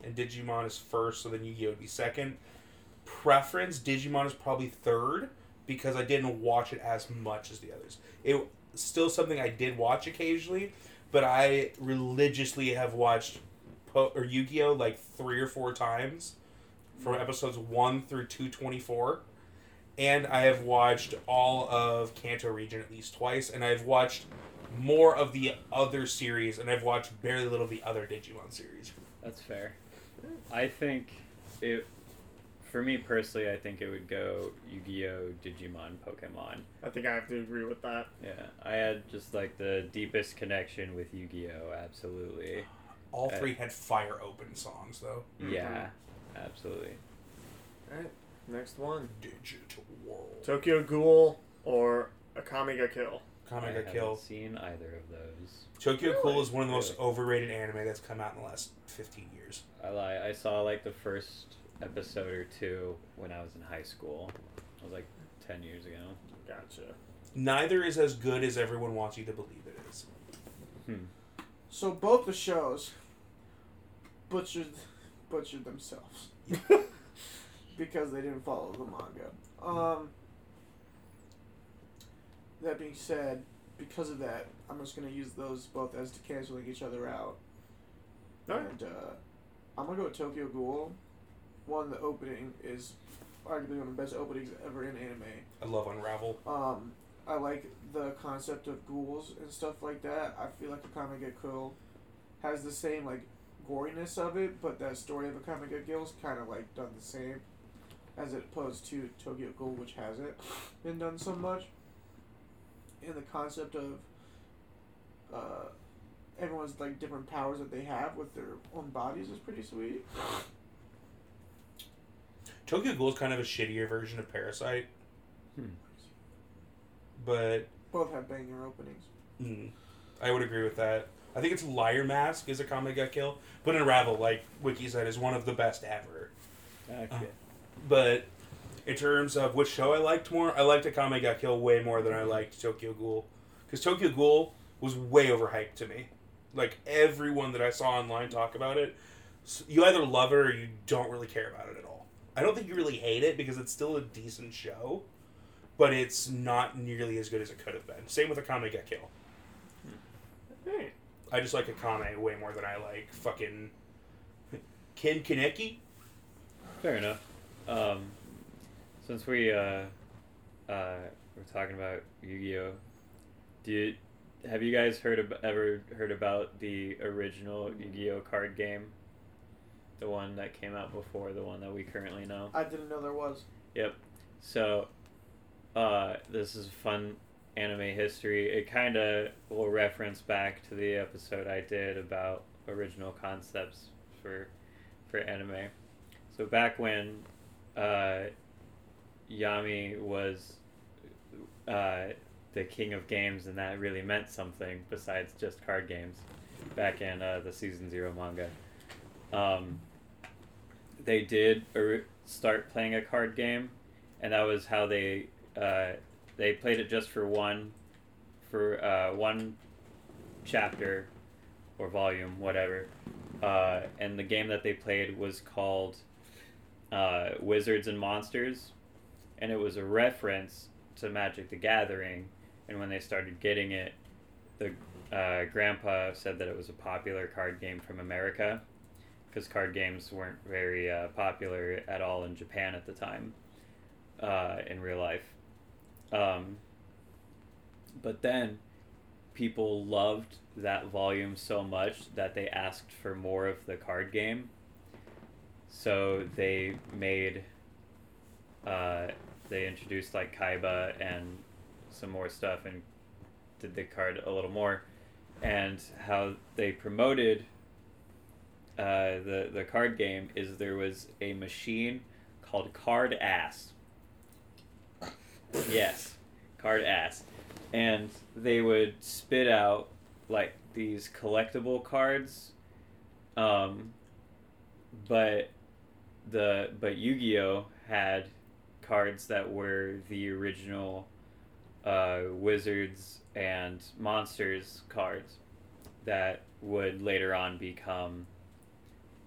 and Digimon is first. So then Yu-Gi-Oh would be second. Preference, Digimon is probably third because I didn't watch it as much as the others. It still something I did watch occasionally, but I religiously have watched po- or Yu-Gi-Oh like three or four times from mm-hmm. episodes one through two twenty four. And I have watched all of Kanto region at least twice, and I've watched more of the other series, and I've watched barely little of the other Digimon series. That's fair. I think it, for me personally, I think it would go Yu-Gi-Oh, Digimon, Pokemon. I think I have to agree with that. Yeah, I had just like the deepest connection with Yu-Gi-Oh. Absolutely. All Uh, three had fire open songs though. Yeah, absolutely. All right, next one: Digital World. Tokyo Ghoul or Akame ga Kill. I Kamega haven't Kill. seen either of those. Tokyo Really? Ghoul is one of the most Really? overrated anime that's come out in the last fifteen years. I lie. I saw like the first episode or two when I was in high school. It was like ten years ago. Gotcha. Neither is as good as everyone wants you to believe it is. Hmm. So both the shows butchered butchered themselves [laughs] because they didn't follow the manga. Um, that being said, because of that, I'm just gonna use those both as to canceling each other out. Alright. And uh, I'm gonna go with Tokyo Ghoul. One, the opening is arguably one of the best openings ever in anime. I love Unravel. Um, I like the concept of ghouls and stuff like that. I feel like Akame ga Kill has the same like goriness of it, but that story of Akame ga Kill's kind of like done the same, as opposed to Tokyo Ghoul, which hasn't been done so much. And the concept of uh, everyone's like different powers that they have with their own bodies is pretty sweet. Tokyo Ghoul is kind of a shittier version of Parasyte, Hmm. but Both have banger openings. mm, I would agree with that. I think it's Liar Mask is a comic Kamega Kill, but Unravel, like Wiki said, is one of the best ever. Okay. But in terms of which show I liked more, I liked Akame ga Kill way more than I liked Tokyo Ghoul. Because Tokyo Ghoul was way overhyped to me. Like everyone that I saw online talk about it, you either love it or you don't really care about it at all. I don't think you really hate it because it's still a decent show, but it's not nearly as good as it could have been. Same with Akame ga Kill. Hey, I just like Akame way more than I like fucking Ken Kaneki. Fair enough. Um, since we uh, uh, we're talking about Yu-Gi-Oh, Do you have you guys heard of, ever heard about the original Yu-Gi-Oh card game? The one that came out before the one that we currently know. I didn't know there was. Yep. So, uh, this is fun anime history. It kind of will reference back to the episode I did about original concepts for for anime. So back when uh, Yami was uh, the king of games, and that really meant something besides just card games. Back in uh, the season zero manga, um, they did start playing a card game, and that was how they uh, they played it just for one for uh, one chapter or volume, whatever. Uh, and the game that they played was called uh, Wizards and Monsters, and it was a reference to Magic the Gathering. And when they started getting it, the uh, grandpa said that it was a popular card game from America, because card games weren't very uh, popular at all in Japan at the time, uh, in real life. Um, but then people loved that volume so much that they asked for more of the card game. So they made, uh, they introduced like Kaiba and some more stuff and did the card a little more. And how they promoted uh, the, the card game is there was a machine called Card Ass. [laughs] Yes, Card Ass. And they would spit out like these collectible cards um but the but Yu-Gi-Oh had cards that were the original uh, wizards and monsters cards that would later on become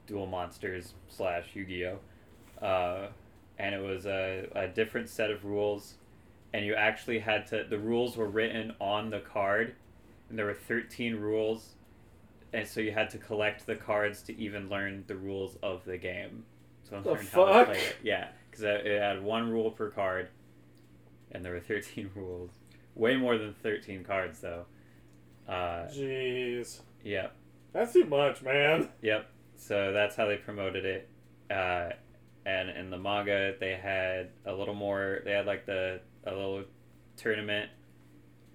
duel monsters slash Yu-Gi-Oh uh, and it was a, a different set of rules and you actually had to the rules were written on the card and there were 13 rules and so you had to collect the cards to even learn the rules of the game so The learn how to fuck? play it yeah because it had one rule per card and there were 13 [laughs] rules way more than 13 cards though uh, Jeez. yep That's too much, man. Yep. So that's how they promoted it. Uh, and in the manga, they had a little more. They had like the a little tournament,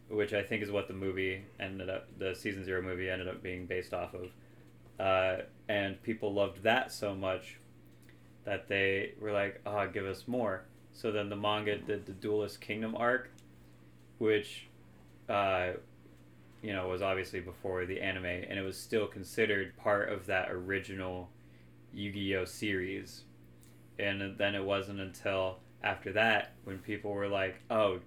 which I think is what the movie ended up. The season zero movie ended up being based off of. Uh, and people loved that so much that they were like, "Oh, give us more." So then the manga did the Duelist Kingdom arc, which, uh, you know, was obviously before the anime, and it was still considered part of that original Yu-Gi-Oh series. And then it wasn't until after that when people were like, "Oh,"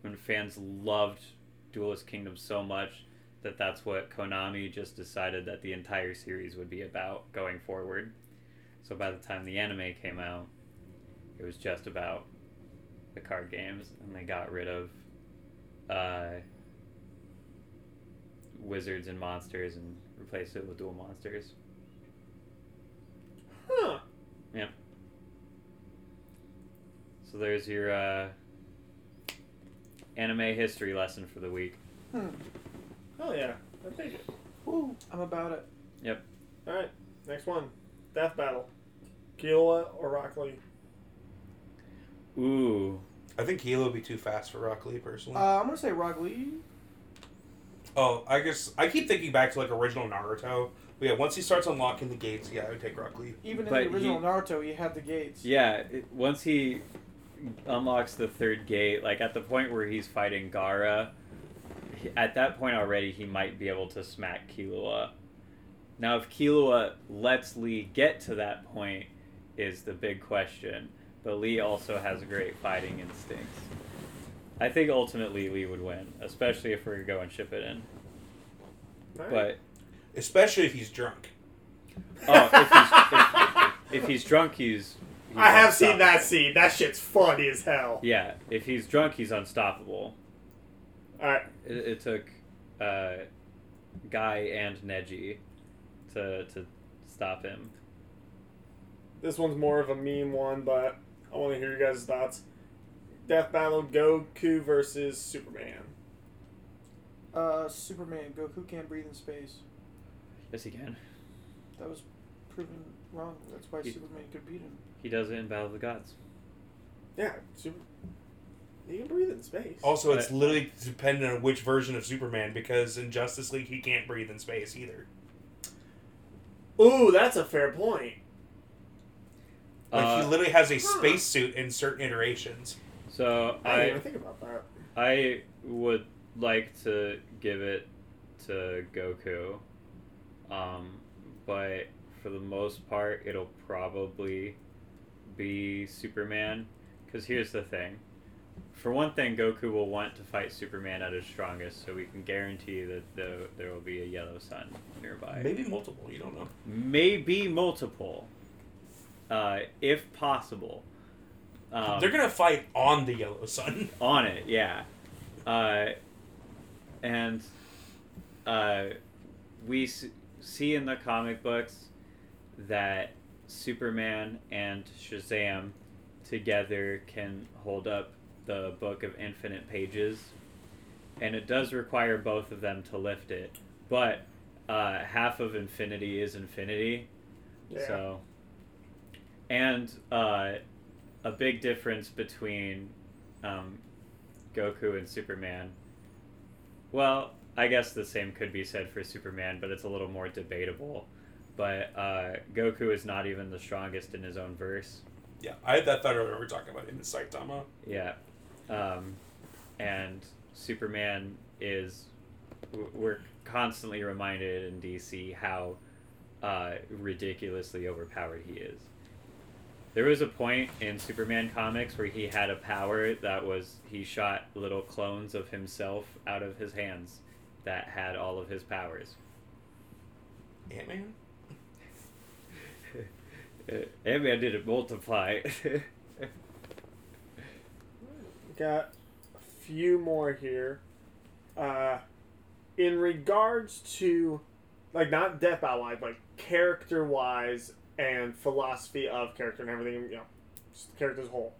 when fans loved Duelist Kingdom so much that that's what Konami just decided that the entire series would be about going forward. So by the time the anime came out, it was just about the card games, and they got rid of uh, wizards and monsters and replace it with duel monsters. Huh. Yep. So there's your uh, anime history lesson for the week. Hmm. Hell yeah. I take it. Woo, I'm about it. Yep. Alright. Next one. Death Battle. Killua or Rock Lee? Ooh, I think Killua would be too fast for Rock Lee personally. Uh, I'm gonna say Rock Lee. Oh, I guess I keep thinking back to like original Naruto. But yeah, once he starts unlocking the gates, yeah, I would take Rock Lee. Even in But the original he- Naruto, he had the gates. yeah. It, once he unlocks the third gate, like at the point where he's fighting Gaara, he- at that point already he might be able to smack Killua. Now, if Killua lets Lee get to that point, is the big question. But Lee also has great fighting instincts. I think ultimately Lee would win, especially if we're going to Shippuden. Alright. But Especially if he's drunk. oh, if he's, if, if he's drunk, he's. he's I have seen that scene. That shit's funny as hell. Yeah, if he's drunk, he's unstoppable. Alright. It, it took uh, Guy and Neji to to stop him. This one's more of a meme one, but I want to hear you guys' thoughts. Death Battle Goku versus Superman. Uh, Superman. Goku can't breathe in space. Yes, he can. That was proven wrong. That's why He- Superman could beat him. He does it in Battle of the Gods. Yeah, super. You can breathe in space. Also, it's But- literally dependent on which version of Superman because in Justice League he can't breathe in space either. Ooh, that's a fair point. Like Uh, he literally has a Huh. spacesuit in certain iterations. So I didn't I even think about that. I would like to give it to Goku, um, but for the most part, it'll probably be Superman. Because here's the thing: for one thing, Goku will want to fight Superman at his strongest, so we can guarantee that the, there will be a yellow sun nearby. Maybe multiple. You don't know. Maybe multiple, uh, if possible. Um, They're gonna fight on the Yellow Sun. [laughs] on it, yeah. Uh, and uh, we s- see in the comic books that Superman and Shazam together can hold up the book of infinite pages, and it does require both of them to lift it. But uh, half of infinity is infinity, Yeah. so. And uh, a big difference between um, Goku and Superman. Well, I guess the same could be said for Superman, but it's a little more debatable. But uh, Goku is not even the strongest in his own verse. Yeah, I had that thought earlier. We were talking about in the Saitama. Yeah. Um, and Superman is. We're constantly reminded in DC how uh, ridiculously overpowered he is. There was a point in Superman comics where he had a power that was he shot little clones of himself out of his hands that had all of his powers. Ant Man. [laughs] Ant Man didn't multiply. [laughs] Got a few more here. Uh, in regards to, like, not Death by Life, like, character wise and philosophy of character and everything, you know, just the character as a whole.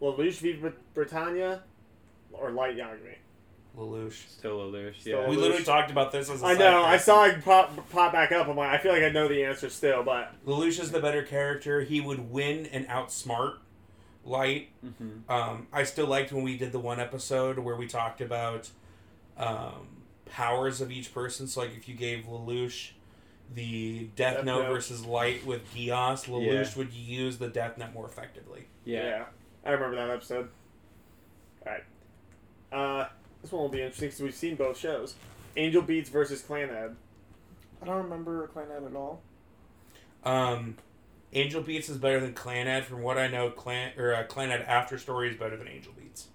Lelouch v. Brit- Britannia or Light Yagami? Lelouch. Still Lelouch, Still yeah. We Lelouch. literally talked about this as a I side know, I saw it pop, pop back up. I'm like, I feel like I know the answer still, but Lelouch is the better character. He would win and outsmart Light. hmm Um, I still liked when we did the one episode where we talked about um, powers of each person. So, like, if you gave Lelouch the Death, Death Note, Note. versus Light with Geass, Lelouch Yeah. would use the Death Note more effectively. Yeah. I remember that episode. Alright. Uh, this one will be interesting because we've seen both shows. Angel Beats versus Clannad. I don't remember Clannad at all. Um, Angel Beats is better than Clannad. From what I know, Clan or uh, Clannad After Story is better than Angel Beats.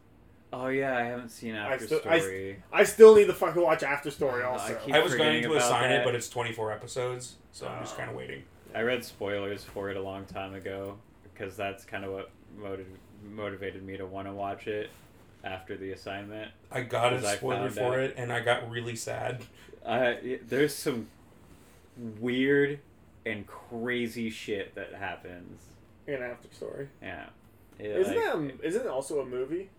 Oh yeah, I haven't seen I After still- Story. I still need to fucking watch After Story I also. keep- I was going to about assign it, but it's 24 episodes, so I'm just Oh. kind of waiting. I read spoilers for it a long time ago because that's kind of what motiv- motivated me to want to watch it after the assignment. I got a 'Cause I spoiler for out. it, and I got really sad. Uh, there's some weird and crazy shit that happens. In After Story. Yeah. It, Isn't like, that um, isn't it also a movie?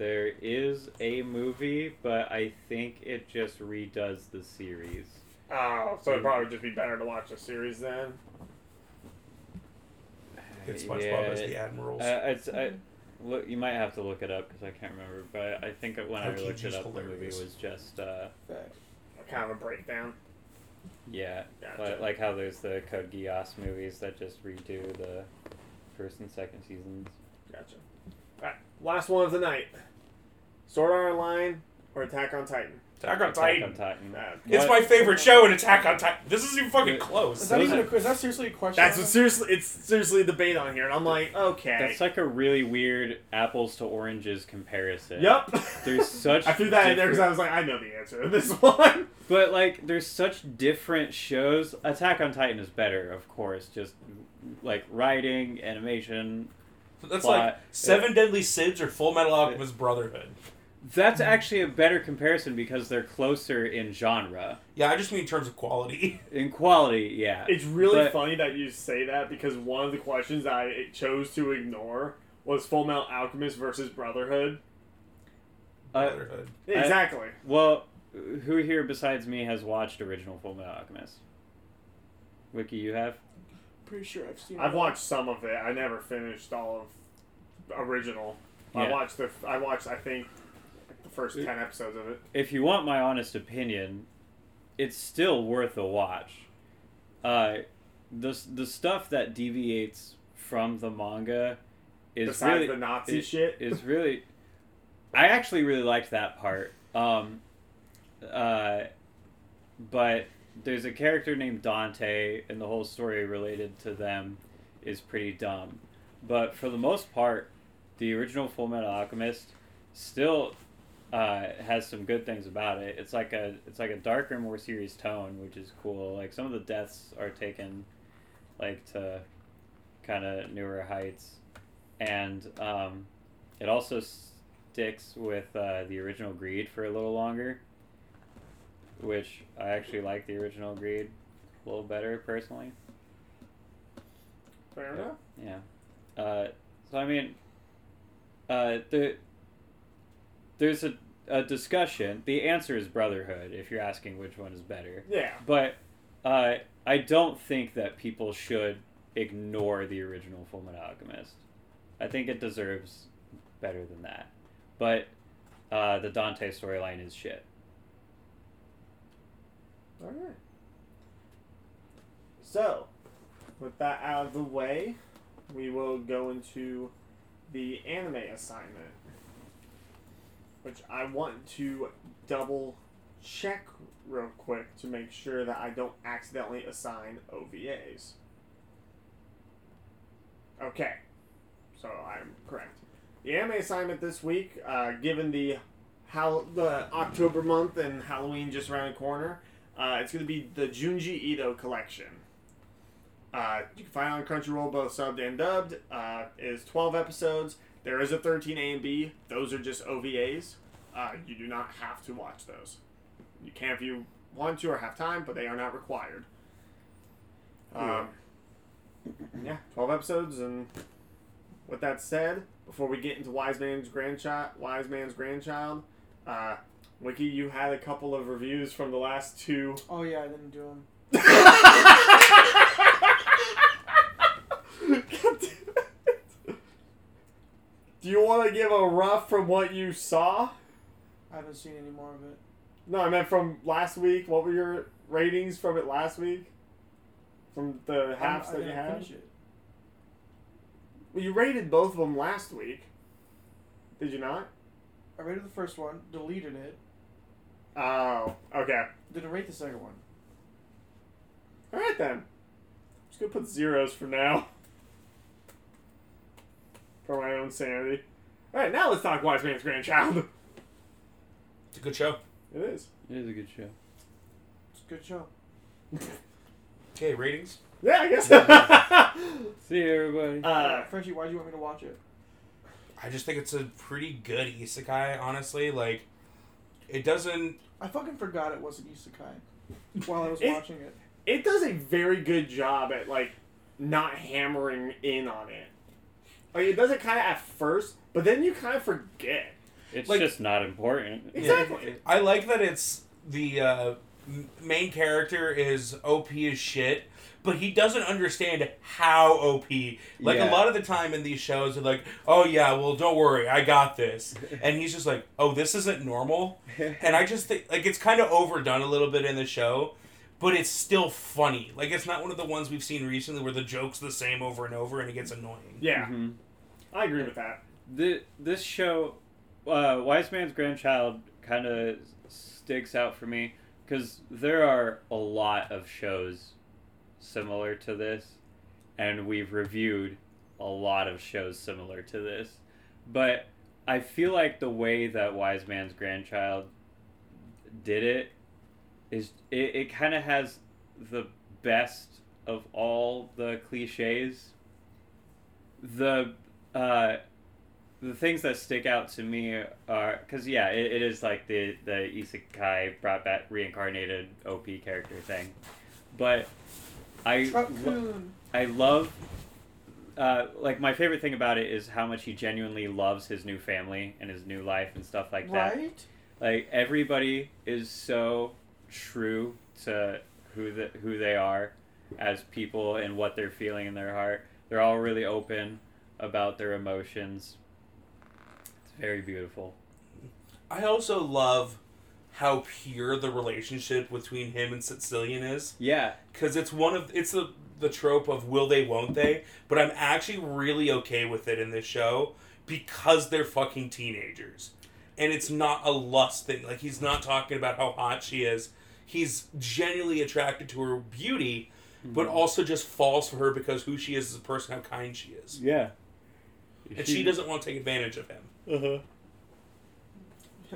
There is a movie, but I think it just redoes the series. Oh, so it'd probably just be better to watch the series then. It's SpongeBob Yeah, as the Admirals. Uh, it's I, look. You might have to look it up because I can't remember. But I think when I looked it up, the movie was just uh, Kind of a breakdown. yeah, Gotcha. like, like how there's the Code Geass movies that just redo the first and second seasons. Gotcha. Alright, last one of the night. Sword Art Online or Attack on Titan? Attack on Attack Titan. on Titan. Uh, It's my favorite show in Attack on Titan. This isn't even fucking Yeah. Is close. that even are- a, is that seriously a question? That's what seriously. It's seriously a debate on here, and I'm like, okay. That's like a really weird apples to oranges comparison. Yep. There's [laughs] such. I threw that in there because I was like, I know the answer to this [laughs] one. But like, there's such different shows. Attack on Titan is better, of course. Just like writing, animation. That's Plot. like Seven Deadly Sins or Full Metal Alchemist Brotherhood. That's actually a better comparison because they're closer in genre. Yeah, I just mean in terms of quality. [laughs] In quality, yeah. It's really But- funny that you say that because one of the questions I chose to ignore was Full Metal Alchemist versus Brotherhood. Uh, Brotherhood. Exactly. well, who here besides me has watched original Full Metal Alchemist? Wiki, you have. Pretty sure I've seen. I've it. watched some of it. I never finished all of original. I watched the. I watched. I think like the first ten episodes of it. if you want my honest opinion, it's still worth a watch. Uh, the the stuff that deviates from the manga is Besides really the Nazi it- shit. is really. I actually really liked that part. Um, uh, but there's a character named Dante, and the whole story related to them is pretty dumb. But for the most part, the original Full Metal Alchemist still uh, has some good things about it. It's like a it's like a darker, more serious tone, which is cool. Like some of the deaths are taken like to kind of newer heights, and um, it also sticks with uh, the original Greed for a little longer, which I actually like the original Greed a little better personally. Fair enough. Yeah. Uh, so I mean, uh, the there's a, a discussion. The answer is Brotherhood. If you're asking which one is better, Yeah. but uh, I don't think that people should ignore the original Full Metal Alchemist. I think it deserves better than that. But uh, the Dante storyline is shit. All right. So, with that out of the way, we will go into the anime assignment, which I want to double check real quick to make sure that I don't accidentally assign OVAs. Okay, so I'm correct. The anime assignment this week, uh, given the how the October month and Halloween just around the corner, uh, it's going to be the Junji Ito collection. Uh, you can find it on Crunchyroll both subbed and dubbed. Uh, is 12 episodes. There is a 13 A and B. Those are just OVAs. Uh, you do not have to watch those. You can if you want to or have time, but they are not required. Um, yeah, 12 episodes. And with that said, before we get into Wise Man's Grandchild, Wise Man's Grandchild, uh, Wiki, you had a couple of reviews from the last two. Oh yeah, I didn't do them. [laughs] [laughs] Do you want to give a rough from what you saw? I haven't seen any more of it. No, I meant from last week. What were your ratings from it last week? From the halves I that you didn't had? finish it. Well, you rated both of them last week. Did you not? I rated the first one, deleted it, Oh, okay. didn't rate the second one. All right then. I'm just gonna put zeros for now. [laughs] For my own sanity. All right, now let's talk Wise Man's Grandchild. [laughs] It's a good show. It is. It is a good show. It's a good show. [laughs] Okay, ratings. Yeah, I guess. So. [laughs] See you, everybody. uh, Frenchie, why do you want me to watch it? I just think it's a pretty good isekai, honestly. Like, it doesn't. I fucking forgot it was an isekai while I was It- watching it. it does a very good job at like not hammering in on it. Like it does it kind of at first, but then you kind of forget. It's like- just not important. Exactly. I like that it's the uh, main character is OP as shit, but he doesn't understand how OP. Like Yeah. a lot of the time in these shows, they're like, "Oh yeah, well don't worry, I got this," [laughs] and he's just like, "Oh, this isn't normal." [laughs] And I just think like it's kind of overdone a little bit in the show, but it's still funny. Like it's not one of the ones we've seen recently where the joke's the same over and over and it gets annoying. Yeah, Mhm. I agree with that. the this show, uh, Wise Man's Grandchild, kind of sticks out for me because there are a lot of shows similar to this, and we've reviewed a lot of shows similar to this, but I feel like the way that Wise Man's Grandchild did it is it, it kind of has the best of all the cliches. The uh, the things that stick out to me are because yeah, it, it is like the the isekai brought back reincarnated OP character thing, but I lo- I love. Uh, like my favorite thing about it is how much he genuinely loves his new family and his new life and stuff like that. right? Like everybody is so true to who the, who they are as people and what they're feeling in their heart. They're all really open about their emotions. It's very beautiful. I also love how pure the relationship between him and Sicilian is. Yeah, because it's one of it's the the trope of will they won't they but i'm actually really okay with it in this show because they're fucking teenagers and it's not a lust thing like he's not talking about how hot she is he's genuinely attracted to her beauty but also just falls for her because who she is as a person how kind she is yeah. and she doesn't want to take advantage of him Uh-huh.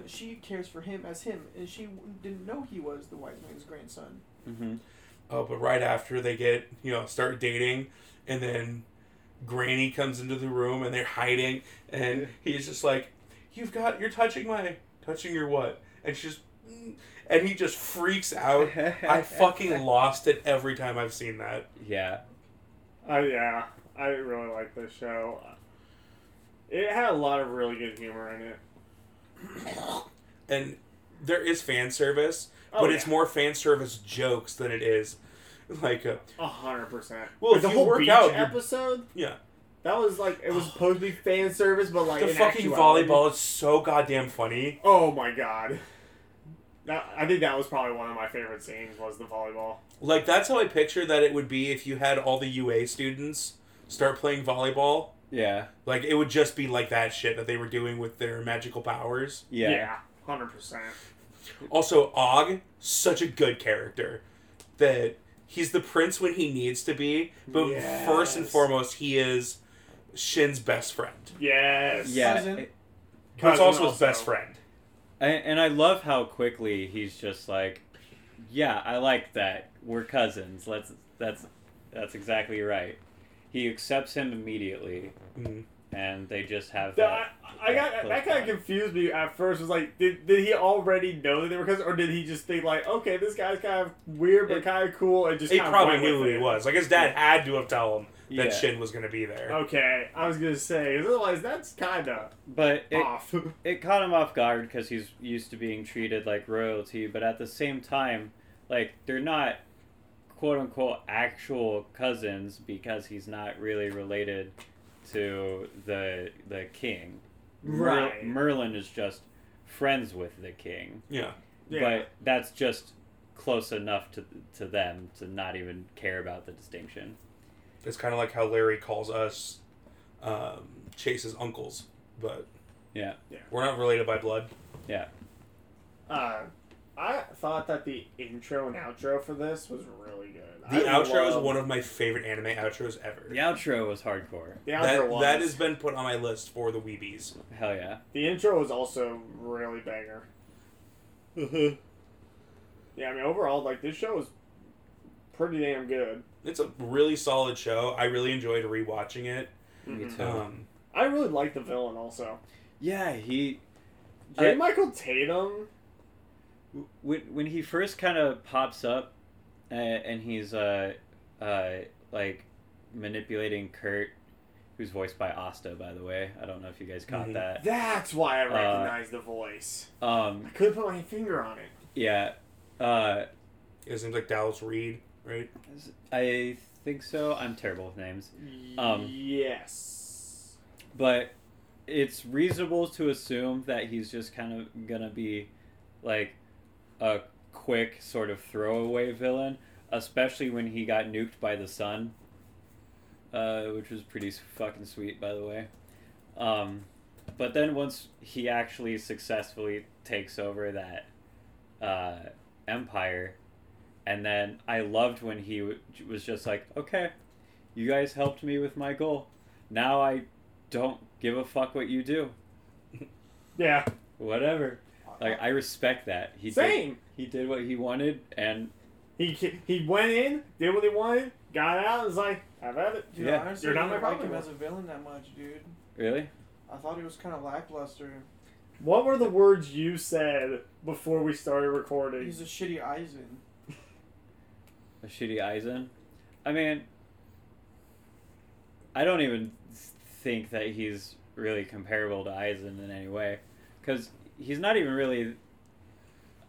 She cares for him as him, and she didn't know he was the wise man's grandson. Mm-hmm. oh but right after they get you know start dating and then granny comes into the room and they're hiding and he's just like you've got you're touching my touching your what and she's "Mm," and he just freaks out i [laughs] fucking lost it every time i've seen that Yeah. Uh, yeah, I really like this show. It had a lot of really good humor in it. and there is fan service Oh, but it's more fan service jokes than it is like a, A hundred percent. Well, if the you whole work beach out, episode, yeah that was like it was [sighs] supposed to be fan service, but like the in fucking actuality- volleyball is so goddamn funny Oh my god. That, I think that was probably one of my favorite scenes was the volleyball. Like that's how I picture that it would be if you had all the UA students start playing volleyball. Yeah. Like it would just be like that shit that they were doing with their magical powers. Yeah. Yeah. hundred percent. Also, Og, such a good character. That he's the prince when he needs to be, but first and foremost, he is Shin's best friend. Yes. Yeah. Cousin. But it's Cousin also his best friend. And, and I love how quickly he's just like, yeah, I like that. We're cousins. Let's. That's. That's exactly right. He accepts him immediately, Mhm. and they just have That, that. I, I got that kind of confused me at first. Was like, did, did he already know that they were cousins, or did he just think like, okay, this guy's kind of weird but It- kind of cool, and just He kind probably of knew who he was. Like his dad had to have told him that Yeah. Shin was going to be there. Okay, I was gonna say, otherwise that's kind of But it, off. [laughs] it caught him off guard because he's used to being treated like royalty, but at the same time, like they're not quote unquote actual cousins because he's not really related to the the king. Mer- Right. Merlin is just friends with the king, Yeah. yeah. but that's just close enough to to them to not even care about the distinction. It's kind of like how Larry calls us um, Chase's uncles, but Yeah. Yeah. we're not related by blood. Yeah. Uh, I thought that the intro and outro for this was really good. The I outro is one of my favorite anime outros ever. The outro was hardcore. The outro that, was. that has been put on my list for the Weebies. Hell yeah. The intro was also really banger. [laughs] Yeah, I mean overall, like this show is pretty damn good. It's a really solid show. I really enjoyed rewatching it. Me Mhm. too. Um, I really like the villain also. Yeah, he. I Yeah, think Michael Tatum. when when he first kind of pops up, uh, and he's uh, uh, like manipulating Kurt, who's voiced by Asta, by the way. I don't know if you guys caught Mhm. that. That's why I recognize the voice. Um, I couldn't put my finger on it. yeah, uh, his name's like Dallas Reid, right? I think so. I'm terrible with names, Um, yes. but it's reasonable to assume that he's just kind of gonna be like a quick sort of throwaway villain, especially when he got nuked by the sun, uh, which was pretty fucking sweet, by the way. Um, but then once he actually successfully takes over that uh, empire, and then I loved when he w- was just like, okay, you guys helped me with my goal. Now I don't give a fuck what you do. [laughs] Yeah. Whatever. Like I respect that. He did, Same. he did what he wanted, and He he went in, did what he wanted, got out, and was like, "I've had it." Dude, Yeah. Honestly You're not didn't my like him as a villain that much, dude. really, I thought he was kind of lackluster. What were the words you said before we started recording? He's a shitty Aizen. A shitty Aizen. I mean, I don't even think that he's really comparable to Aizen in any way, because he's not even really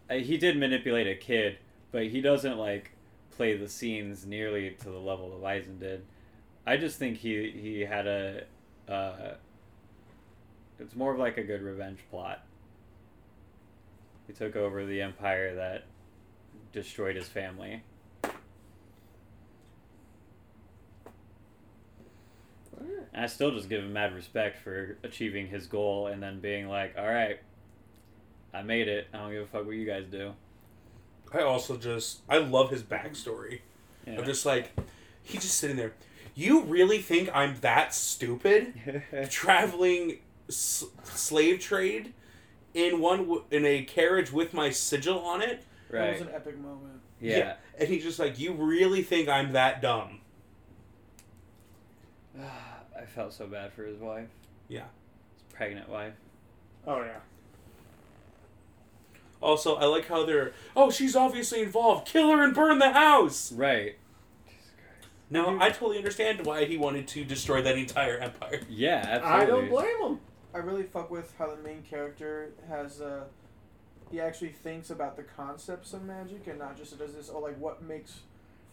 uh, he did manipulate a kid, but he doesn't like play the scenes nearly to the level that Aizen did. I just think he he had a. Uh, it's more of like a good revenge plot. He took over the empire that destroyed his family. And I still just give him mad respect for achieving his goal and then being like, all right, I made it. I don't give a fuck what you guys do. I also just I love his backstory. Yeah. I'm just like he's just sitting there. You really think I'm that stupid? Traveling s- slave trade in one w- in a carriage with my sigil on it. Right. That was an epic moment. Yeah. And he's just like, you really think I'm that dumb? I felt so bad for his wife. Yeah. His pregnant wife. Oh yeah. Also, I like how they're oh she's obviously involved. Kill her and burn the house. Right. Now I totally understand why he wanted to destroy that entire empire. [laughs] Yeah, absolutely. I don't blame him. I really fuck with how the main character has uh he actually thinks about the concepts of magic and not just does this oh like what makes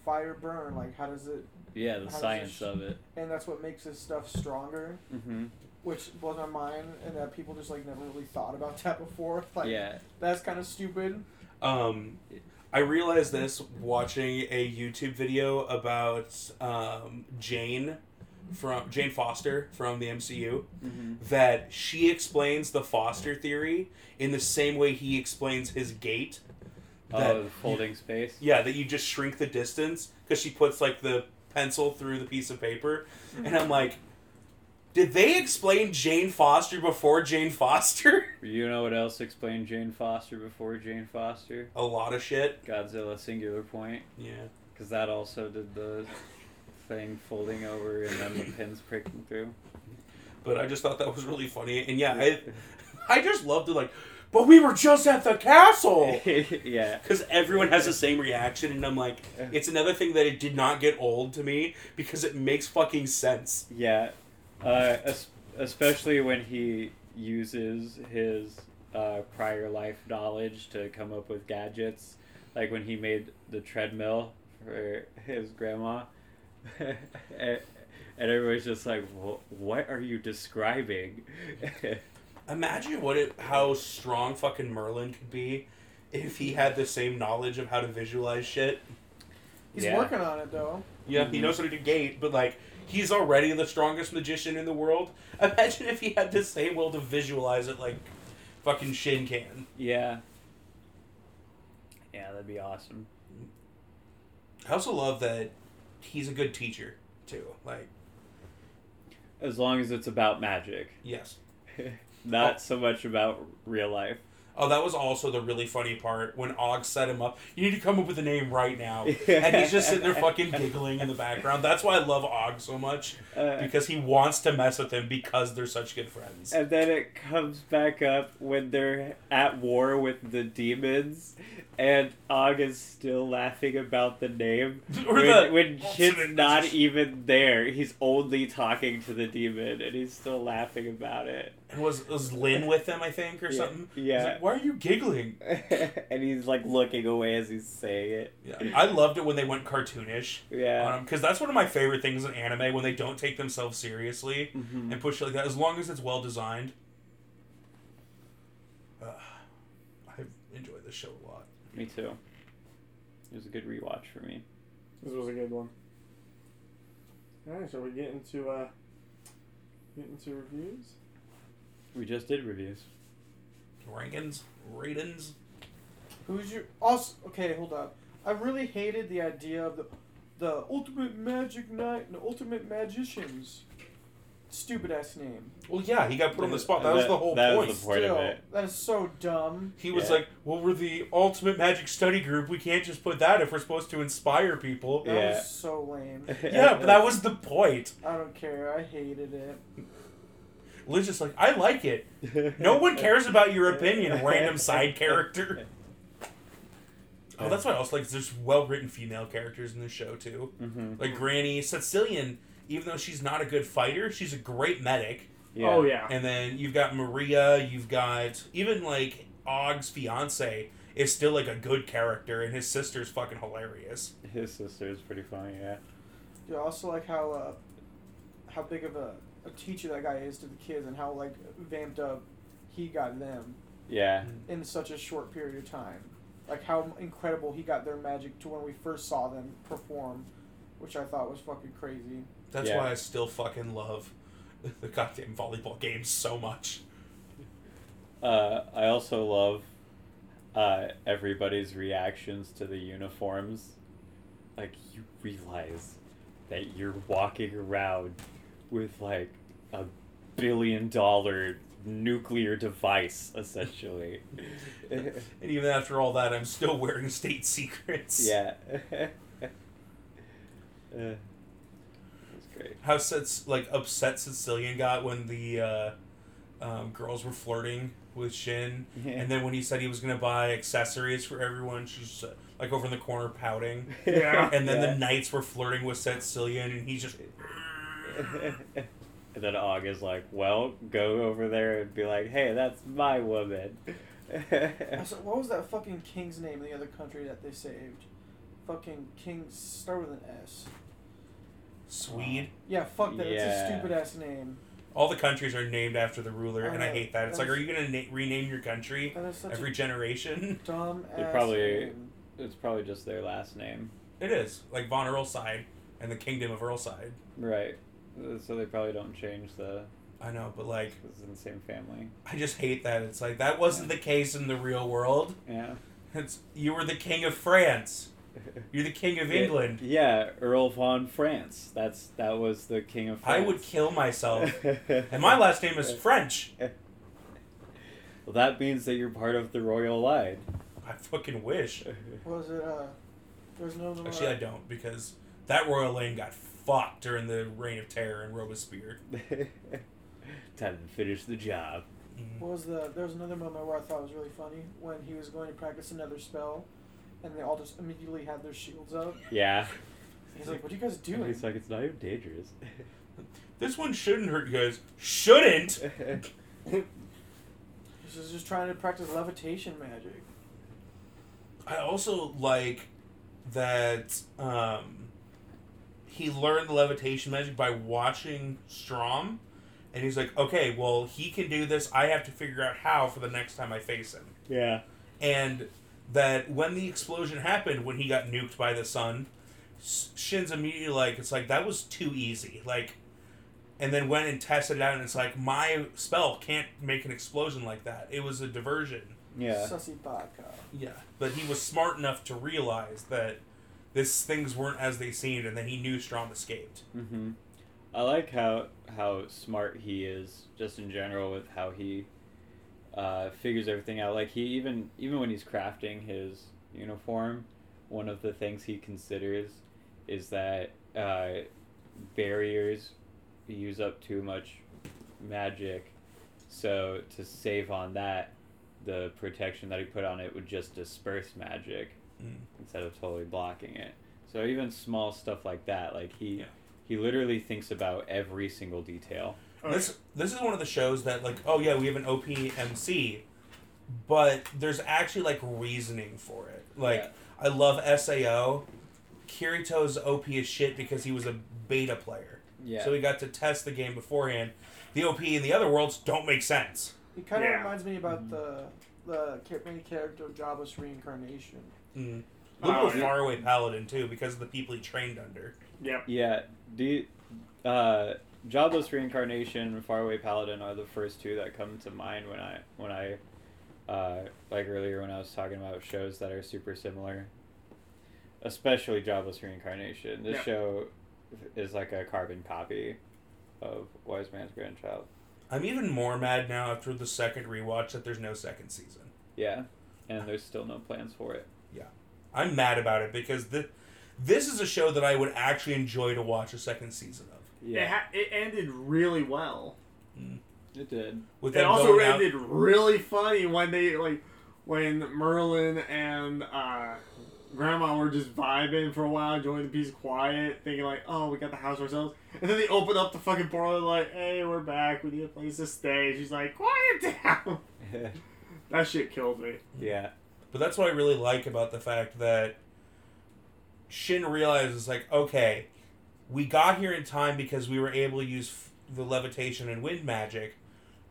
fire burn like how does it Yeah, the science it sh- of it. and that's what makes this stuff stronger Mm-hmm. which blows my mind and that people just like never really thought about [laughs] that before [laughs] like yeah. that's kind of stupid Um, I realized this watching a YouTube video about um, Jane from Jane Foster from the MCU Mm-hmm. that she explains the Foster theory in the same way he explains his gate. That Oh, the folding space. yeah, that you just shrink the distance because she puts like the pencil through the piece of paper, mm-hmm. and I'm like, did they explain Jane Foster before Jane Foster? [laughs] You know what else explained Jane Foster before Jane Foster? A lot of shit. Godzilla Singular Point. Yeah. Because that also did the thing folding over and then the pins pricking through. But I just thought that was really funny, and yeah, I [laughs] I just loved it. Like, but we were just at the castle [laughs] yeah. because everyone has the same reaction, and I'm like, it's another thing that it did not get old to me because it makes fucking sense. Yeah. Uh, es- especially when he uses his uh, prior life knowledge to come up with gadgets. Like when he made the treadmill for his grandma. [laughs] and, and everybody's just like, what are you describing? [laughs] Imagine what it how strong fucking Merlin could be if he had the same knowledge of how to visualize shit. he's Yeah. working on it though Yeah, he mm-hmm. knows how to do gate, but like he's already the strongest magician in the world. [laughs] Imagine if he had the same will to visualize it like fucking Shin can. yeah. Yeah, that'd be awesome. I also love that he's a good teacher too. Like, As long as it's about magic, yes. [laughs] not Oh. so much about real life. Oh, that was also the really funny part when Og set him up. You need to come up with a name right now, [laughs] and he's just sitting there fucking giggling in the background. That's why I love Og so much Uh, because he wants to mess with him because they're such good friends. And then it comes back up when they're at war with the demons, and Og is still laughing about the name. [laughs] Or when the when ultimate not even there, he's only talking to the demon, and he's still laughing about it. And was was Lynn with him? I think or Yeah, something. yeah. Like, Why are you giggling? [laughs] and he's like looking away as he's saying it. Yeah, I loved it when they went cartoonish Yeah. because that's one of my favorite things in anime when they don't take themselves seriously Mhm. and push it like that. As long as it's well designed. Uh, I've enjoyed this show a lot. Me too. It was a good rewatch for me. This was a good one. All right, shall we get into uh, get into reviews? We just did reviews. Rankins, ratings. Who's your also? Okay, hold up. I really hated the idea of the the ultimate magic knight and the ultimate magicians. Stupid ass name. Well, yeah, he got put on the spot. That was the whole that point. was the point Still, of it. that is so dumb. He was Yeah. like, "Well, we're the ultimate magic study group. We can't just put that if we're supposed to inspire people." That Yeah. was so lame. Yeah, but that [laughs] was the point. I don't care. I hated it. Liz just like, "I like it. No one cares about your opinion, random side character." [laughs] Oh, that's why I also like. There's well written female characters in the show too. hmm Like Granny Sicilian. even though she's not a good fighter, she's a great medic. Yeah. Oh yeah. And then you've got Maria. You've got even like Og's fiance is still like a good character, and his sister's fucking hilarious. His sister is pretty funny, yeah. Yeah, also like how uh, how big of a, a teacher that guy is to the kids and how like vamped up he got them Yeah. in such a short period of time. Like how incredible he got their magic to when we first saw them perform, which I thought was fucking crazy. That's Yeah. why I still fucking love [laughs] the goddamn volleyball game so much. Uh, I also love uh, everybody's reactions to the uniforms. Like, you realize that you're walking around with, like, a billion dollar nuclear device, essentially. [laughs] And even after all that, I'm still wearing state secrets. yeah. [laughs] uh, that's great. How Sets like upset Sicilian got when the uh, um, girls were flirting with Shin, and then when he said he was gonna buy accessories for everyone, she's uh, like over in the corner pouting. Yeah. And then Yeah. the knights were flirting with Sicilian, and he's just [laughs] and then Og is like, well, go over there and be like, hey, that's my woman. [laughs] Also, what was that fucking king's name in the other country that they saved? Fucking king start with an S. Swede. Yeah, fuck that. It's a stupid ass name. All the countries are named after the ruler, I and I know. hate that. It's like, are you gonna na- rename your country That is such every generation? [laughs] dumb They ass probably- name. it's probably just their last name. It is like von Earlshide and the Kingdom of Earlshide. Right. So they probably don't change the. I know, but like, It's in the same family. I just hate that. It's like that wasn't the case in the real world. Yeah. It's you were the king of France. [laughs] You're the king of England. Yeah, Earl von France. That's that was the king of France. I would kill myself. [laughs] and my last name is French. [laughs] Well, that means that you're part of the royal line. I fucking wish. Was it? Uh, there's no. no Actually, I don't because that royal lane got fucked during the reign of terror and Robespierre. [laughs] Time to finish the job. Mhm. What was the? There was another moment where I thought was really funny when he was going to practice another spell, and they all just immediately had their shields up. Yeah. He's like, "What are you guys doing?" He's like, it's not even dangerous. [laughs] This one shouldn't hurt you guys. Shouldn't. [laughs] this is just trying to practice levitation magic. I also like that um, he learned the levitation magic by watching Strom, and he's like, okay, well, he can do this. I have to figure out how for the next time I face him. yeah. And that when the explosion happened, when he got nuked by the sun, Shin's immediately like, it's like that was too easy. Like, and then went and tested it out, and it's like my spell can't make an explosion like that. It was a diversion. Yeah. Sussy baka. Yeah, but he was smart enough to realize that this things weren't as they seemed, and then he knew Strom escaped. hmm I like how how smart he is, just in general, with how he uh, figures everything out. Like he even even when he's crafting his uniform, one of the things he considers is that uh, barriers use up too much magic, so to save on that, the protection that he put on it would just disperse magic Mm. instead of totally blocking it. So even small stuff like that, like he Yeah. he literally thinks about every single detail. This this is one of the shows that like, oh yeah, we have an OPMC, but there's actually like reasoning for it. Like, Yeah. I love SAO. Kirito's OP is shit because he was a beta player, Yeah. so he got to test the game beforehand. The OP in the other worlds don't make sense. It kind of Yeah. reminds me about Mhm. the the main character of Jobless reincarnation. Mm. Oh, Look at yeah. Faraway Paladin too, because of the people he trained under. Yep. yeah. Do you, uh, Jobless reincarnation and Faraway Paladin are the first two that come to mind when I when I uh, like earlier when I was talking about shows that are super similar. Especially Jobless reincarnation. This Yeah. show is like a carbon copy of Wise Man's Grandchild. I'm even more mad now after the second rewatch that there's no second season. Yeah, and there's still no plans for it. I'm mad about it because the, this is a show that I would actually enjoy to watch a second season of. It, Yeah, ha- it ended really well. it did. With It also going out- ended really funny when they like when Merlin and uh, Grandma were just vibing for a while, enjoying the peace and quiet, thinking like, "Oh, we got the house ourselves." And then they open up the fucking portal, like, "Hey, we're back. We need a place to stay." She's like, "Quiet down." [laughs] that shit killed me. yeah, But that's what I really like about the fact that Shin realizes, like, okay, we got here in time because we were able to use f- the levitation and wind magic,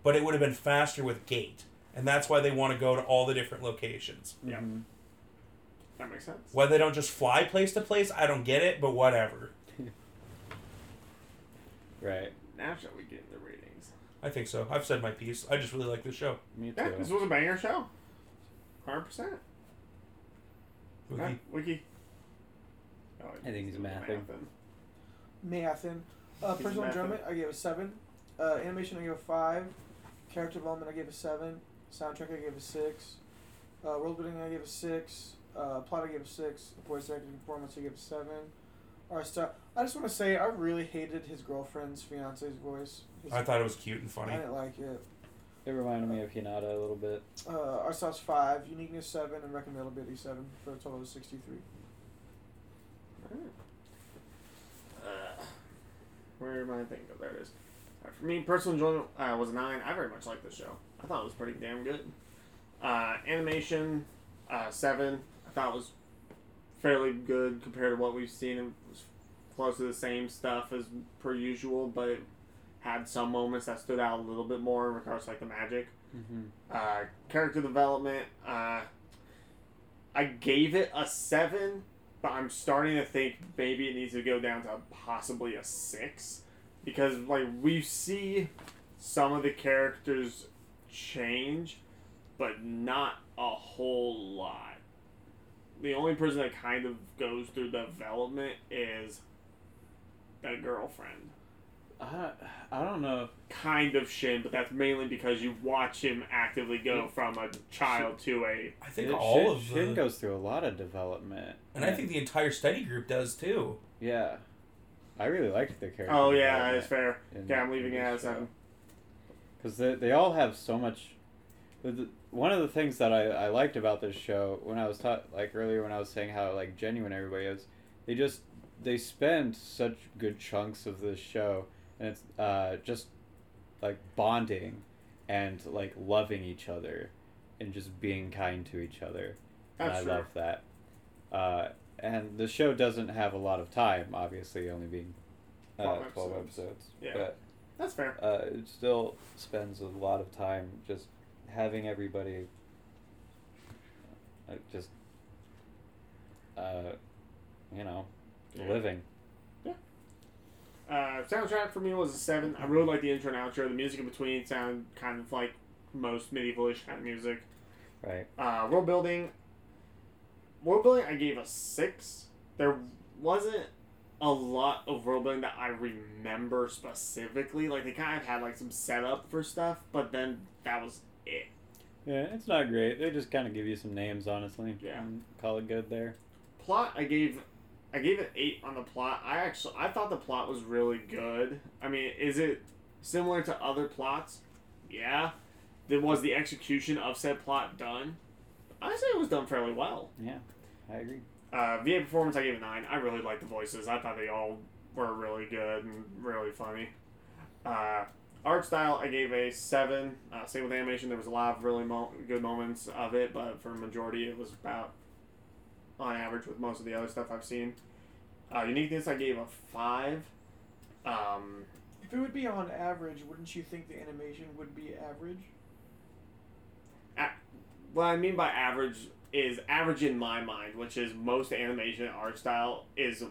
but it would have been faster with gate. And that's why they want to go to all the different locations. Yeah. Mhm. That makes sense. Why they don't just fly place to place, I don't get it, but whatever. [laughs] Right. Now shall we get into the ratings? I think so. I've said my piece. I just really like the show. Me too. Yeah, this was a banger show. Hundred percent. Wiki. Wiki. Oh, I think he's doing mathing. Mathin. Uh, He's personal mathin'. enjoyment, I gave a seven. Uh, animation, I gave a five. Character development, I gave a seven. Soundtrack, I gave a six. Uh, world building, I gave a six. Uh, plot, I gave a six. Voice acting performance, I gave a seven. Art style. I just want to say, I really hated his girlfriend's fiance's voice. His- I thought it was cute and funny. I didn't like it. It reminded me of Hinata a little bit. Uh, art style's five. Uniqueness seven, and recommendability seven for a total of sixty-three. Uh, where am I thinking? There it is. Uh, for me, personal enjoyment uh, was a nine. I very much liked the show. I thought it was pretty damn good. Uh, animation, uh, seven. I thought it was fairly good compared to what we've seen. It was close to the same stuff as per usual, but it had some moments that stood out a little bit more in regards to like the magic. Mm-hmm. Uh, character development, uh, I gave it a seven, but I'm starting to think maybe it needs to go down to possibly a six because like we see some of the characters change, but not a whole lot. The only person that kind of goes through development is the girlfriend I, I don't know. kind of Shin, but that's mainly because you watch him actively go from a child to a. I think Shin- all of Shin goes through a lot of development. and I think the entire study group does too. Yeah. I really liked the character. Oh yeah, that's fair. in- Yeah, I'm leaving it this as show. because they, they all have so much the- the- one of the things that I, I liked about this show when i was taught like earlier when i was saying how like genuine everybody is they just they spend such good chunks of this show and it's uh, just like bonding and like loving each other and just being kind to each other and i love that uh, and the show doesn't have a lot of time obviously only being uh, 12 12 episodes. episodes Yeah. but That's fair. uh, it still spends a lot of time just having everybody uh, just uh, you know Yeah. living Uh, soundtrack for me was a seven. I really like the intro and outro. The music in between sound kind of like most medievalish kind of music. right Uh, world building. World building, I gave a six. There wasn't a lot of world building that I remember specifically. Like they kind of had like some setup for stuff, but then that was it. yeah it's not great they just kind of give you some names honestly Yeah. and call it good there Plot, I gave, I gave it eight on the plot. I actually, I thought the plot was really good. I mean, is it similar to other plots? Yeah. Then was the execution of said plot done? I say it was done fairly well. yeah i agree Uh, VA performance, I gave a nine. I really liked the voices. I thought they all were really good and really funny. Uh, art style, I gave a seven. Uh, same with animation. There was a lot of really mo- good moments of it, but for a majority, it was about on average with most of the other stuff I've seen. Uh, uniqueness, I gave a five. Um, If it would be on average, wouldn't you think the animation would be average? what I mean by average is average in my mind, which is most animation art style is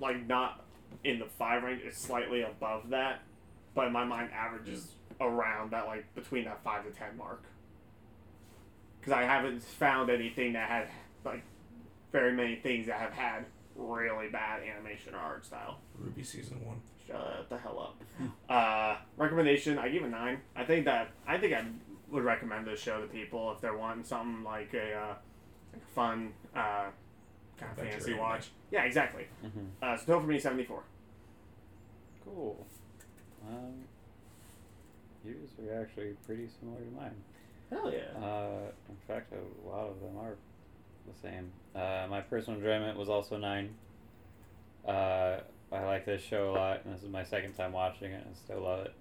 like not in the five range, it's slightly above that. But in my mind, average is around that, like between that five to ten mark. Because I haven't found anything that had like very many things that have had really bad animation or art style. RWBY season one. Shut the hell up. Uh, recommendation, I give a nine. I think that I think I would recommend this show to people if they're wanting something like a uh, like fun uh, kind of Adventure fantasy anime. watch. Yeah, exactly. mm-hmm. Uh, so total for me seventy four. cool um, yours are actually pretty similar to mine Hell yeah. Uh, in fact, a lot of them are the same. Uh, my personal enjoyment was also nine. Uh, I like this show a lot, and this is my second time watching it, and I still love it.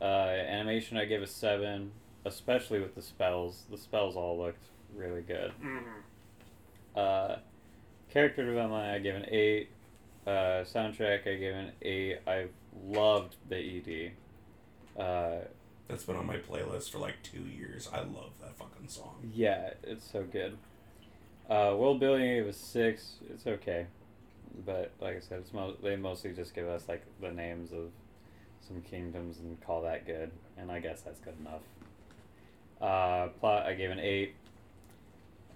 Uh, animation, I gave a seven, especially with the spells. The spells all looked really good. Mhm. Uh, character development, I gave an eight. Uh, soundtrack, I gave an eight. I loved the ED. Uh, That's been on my playlist for like two years. I love that fucking song. yeah, it's so good. Uh, world building, I gave a six. It's okay, but like I said, it's mo- they mostly just give us like the names of some kingdoms and call that good, and I guess that's good enough. Uh, plot, I gave an eight.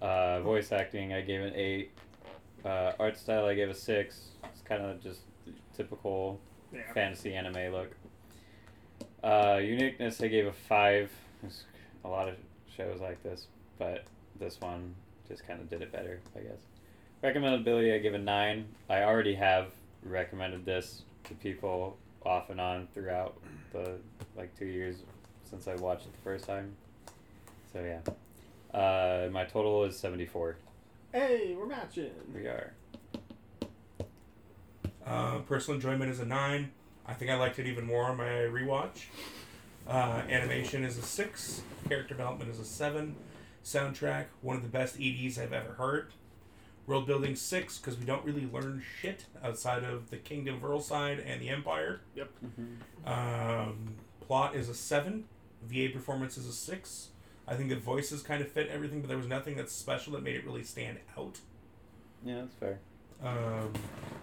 Uh, voice acting, I gave an eight. Uh, art style, I gave a six. It's kind of just typical Yeah. fantasy anime look. Uh, uniqueness, I gave a five. There's a lot of shows like this, but this one just kind of did it better, I guess. Recommendability, I give a nine. I already have recommended this to people off and on throughout the like two years since I watched it the first time. So yeah, uh, my total is seventy four. Hey, we're matching. We are. Uh, personal enjoyment is a nine. I think I liked it even more on my rewatch. Uh, animation is a six. Character development is a seven. Soundtrack, one of the best EDs I've ever heard. World building six because we don't really learn shit outside of the Kingdom of Earlshide and the Empire. Yep. Um, plot is a seven. VA performance is a six. I think the voices kind of fit everything, but there was nothing that's special that made it really stand out. Yeah, that's fair. Um,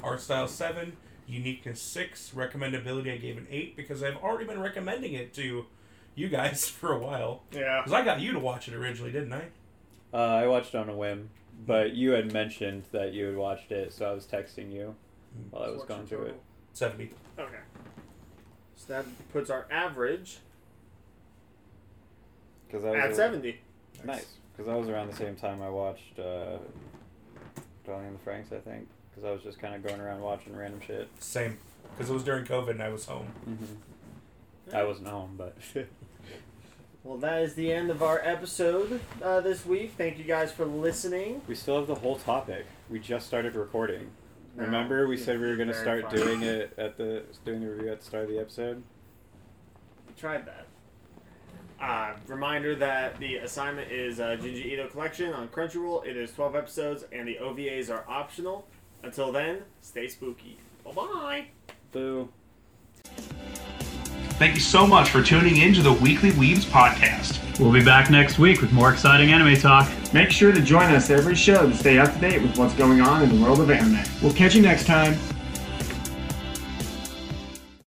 art style seven, uniqueness six, recommendability I gave an eight because I've already been recommending it to you guys [laughs] for a while. Yeah. Because I got you to watch it originally, didn't I? Uh, I watched on a whim, but you had mentioned that you had watched it, so I was texting you while I was going through it. Seventy. Okay. So that puts our average Cause I was at ar- 70. Nice, because I was around the same time I watched uh, Darling in the Franxx, I think. Because I was just kind of going around watching random shit. Same. Because it was during COVID and I was home. Mm-hmm. I wasn't home, but [laughs] Well, that is the end of our episode uh, this week. Thank you guys for listening. we still have the whole topic. We just started recording. No, Remember, we said we were going to start fun. doing it at the doing the review at the start of the episode. We tried that. Uh, reminder that the assignment is uh, Junji Ito Collection on Crunchyroll. It is 12 episodes, and the OVAs are optional. Until then, stay spooky. Bye bye. Boo. Thank you so much for tuning in to the Weekly Weebs podcast. We'll be back next week with more exciting anime talk. Make sure to join us every show to stay up to date with what's going on in the world of anime. We'll catch you next time.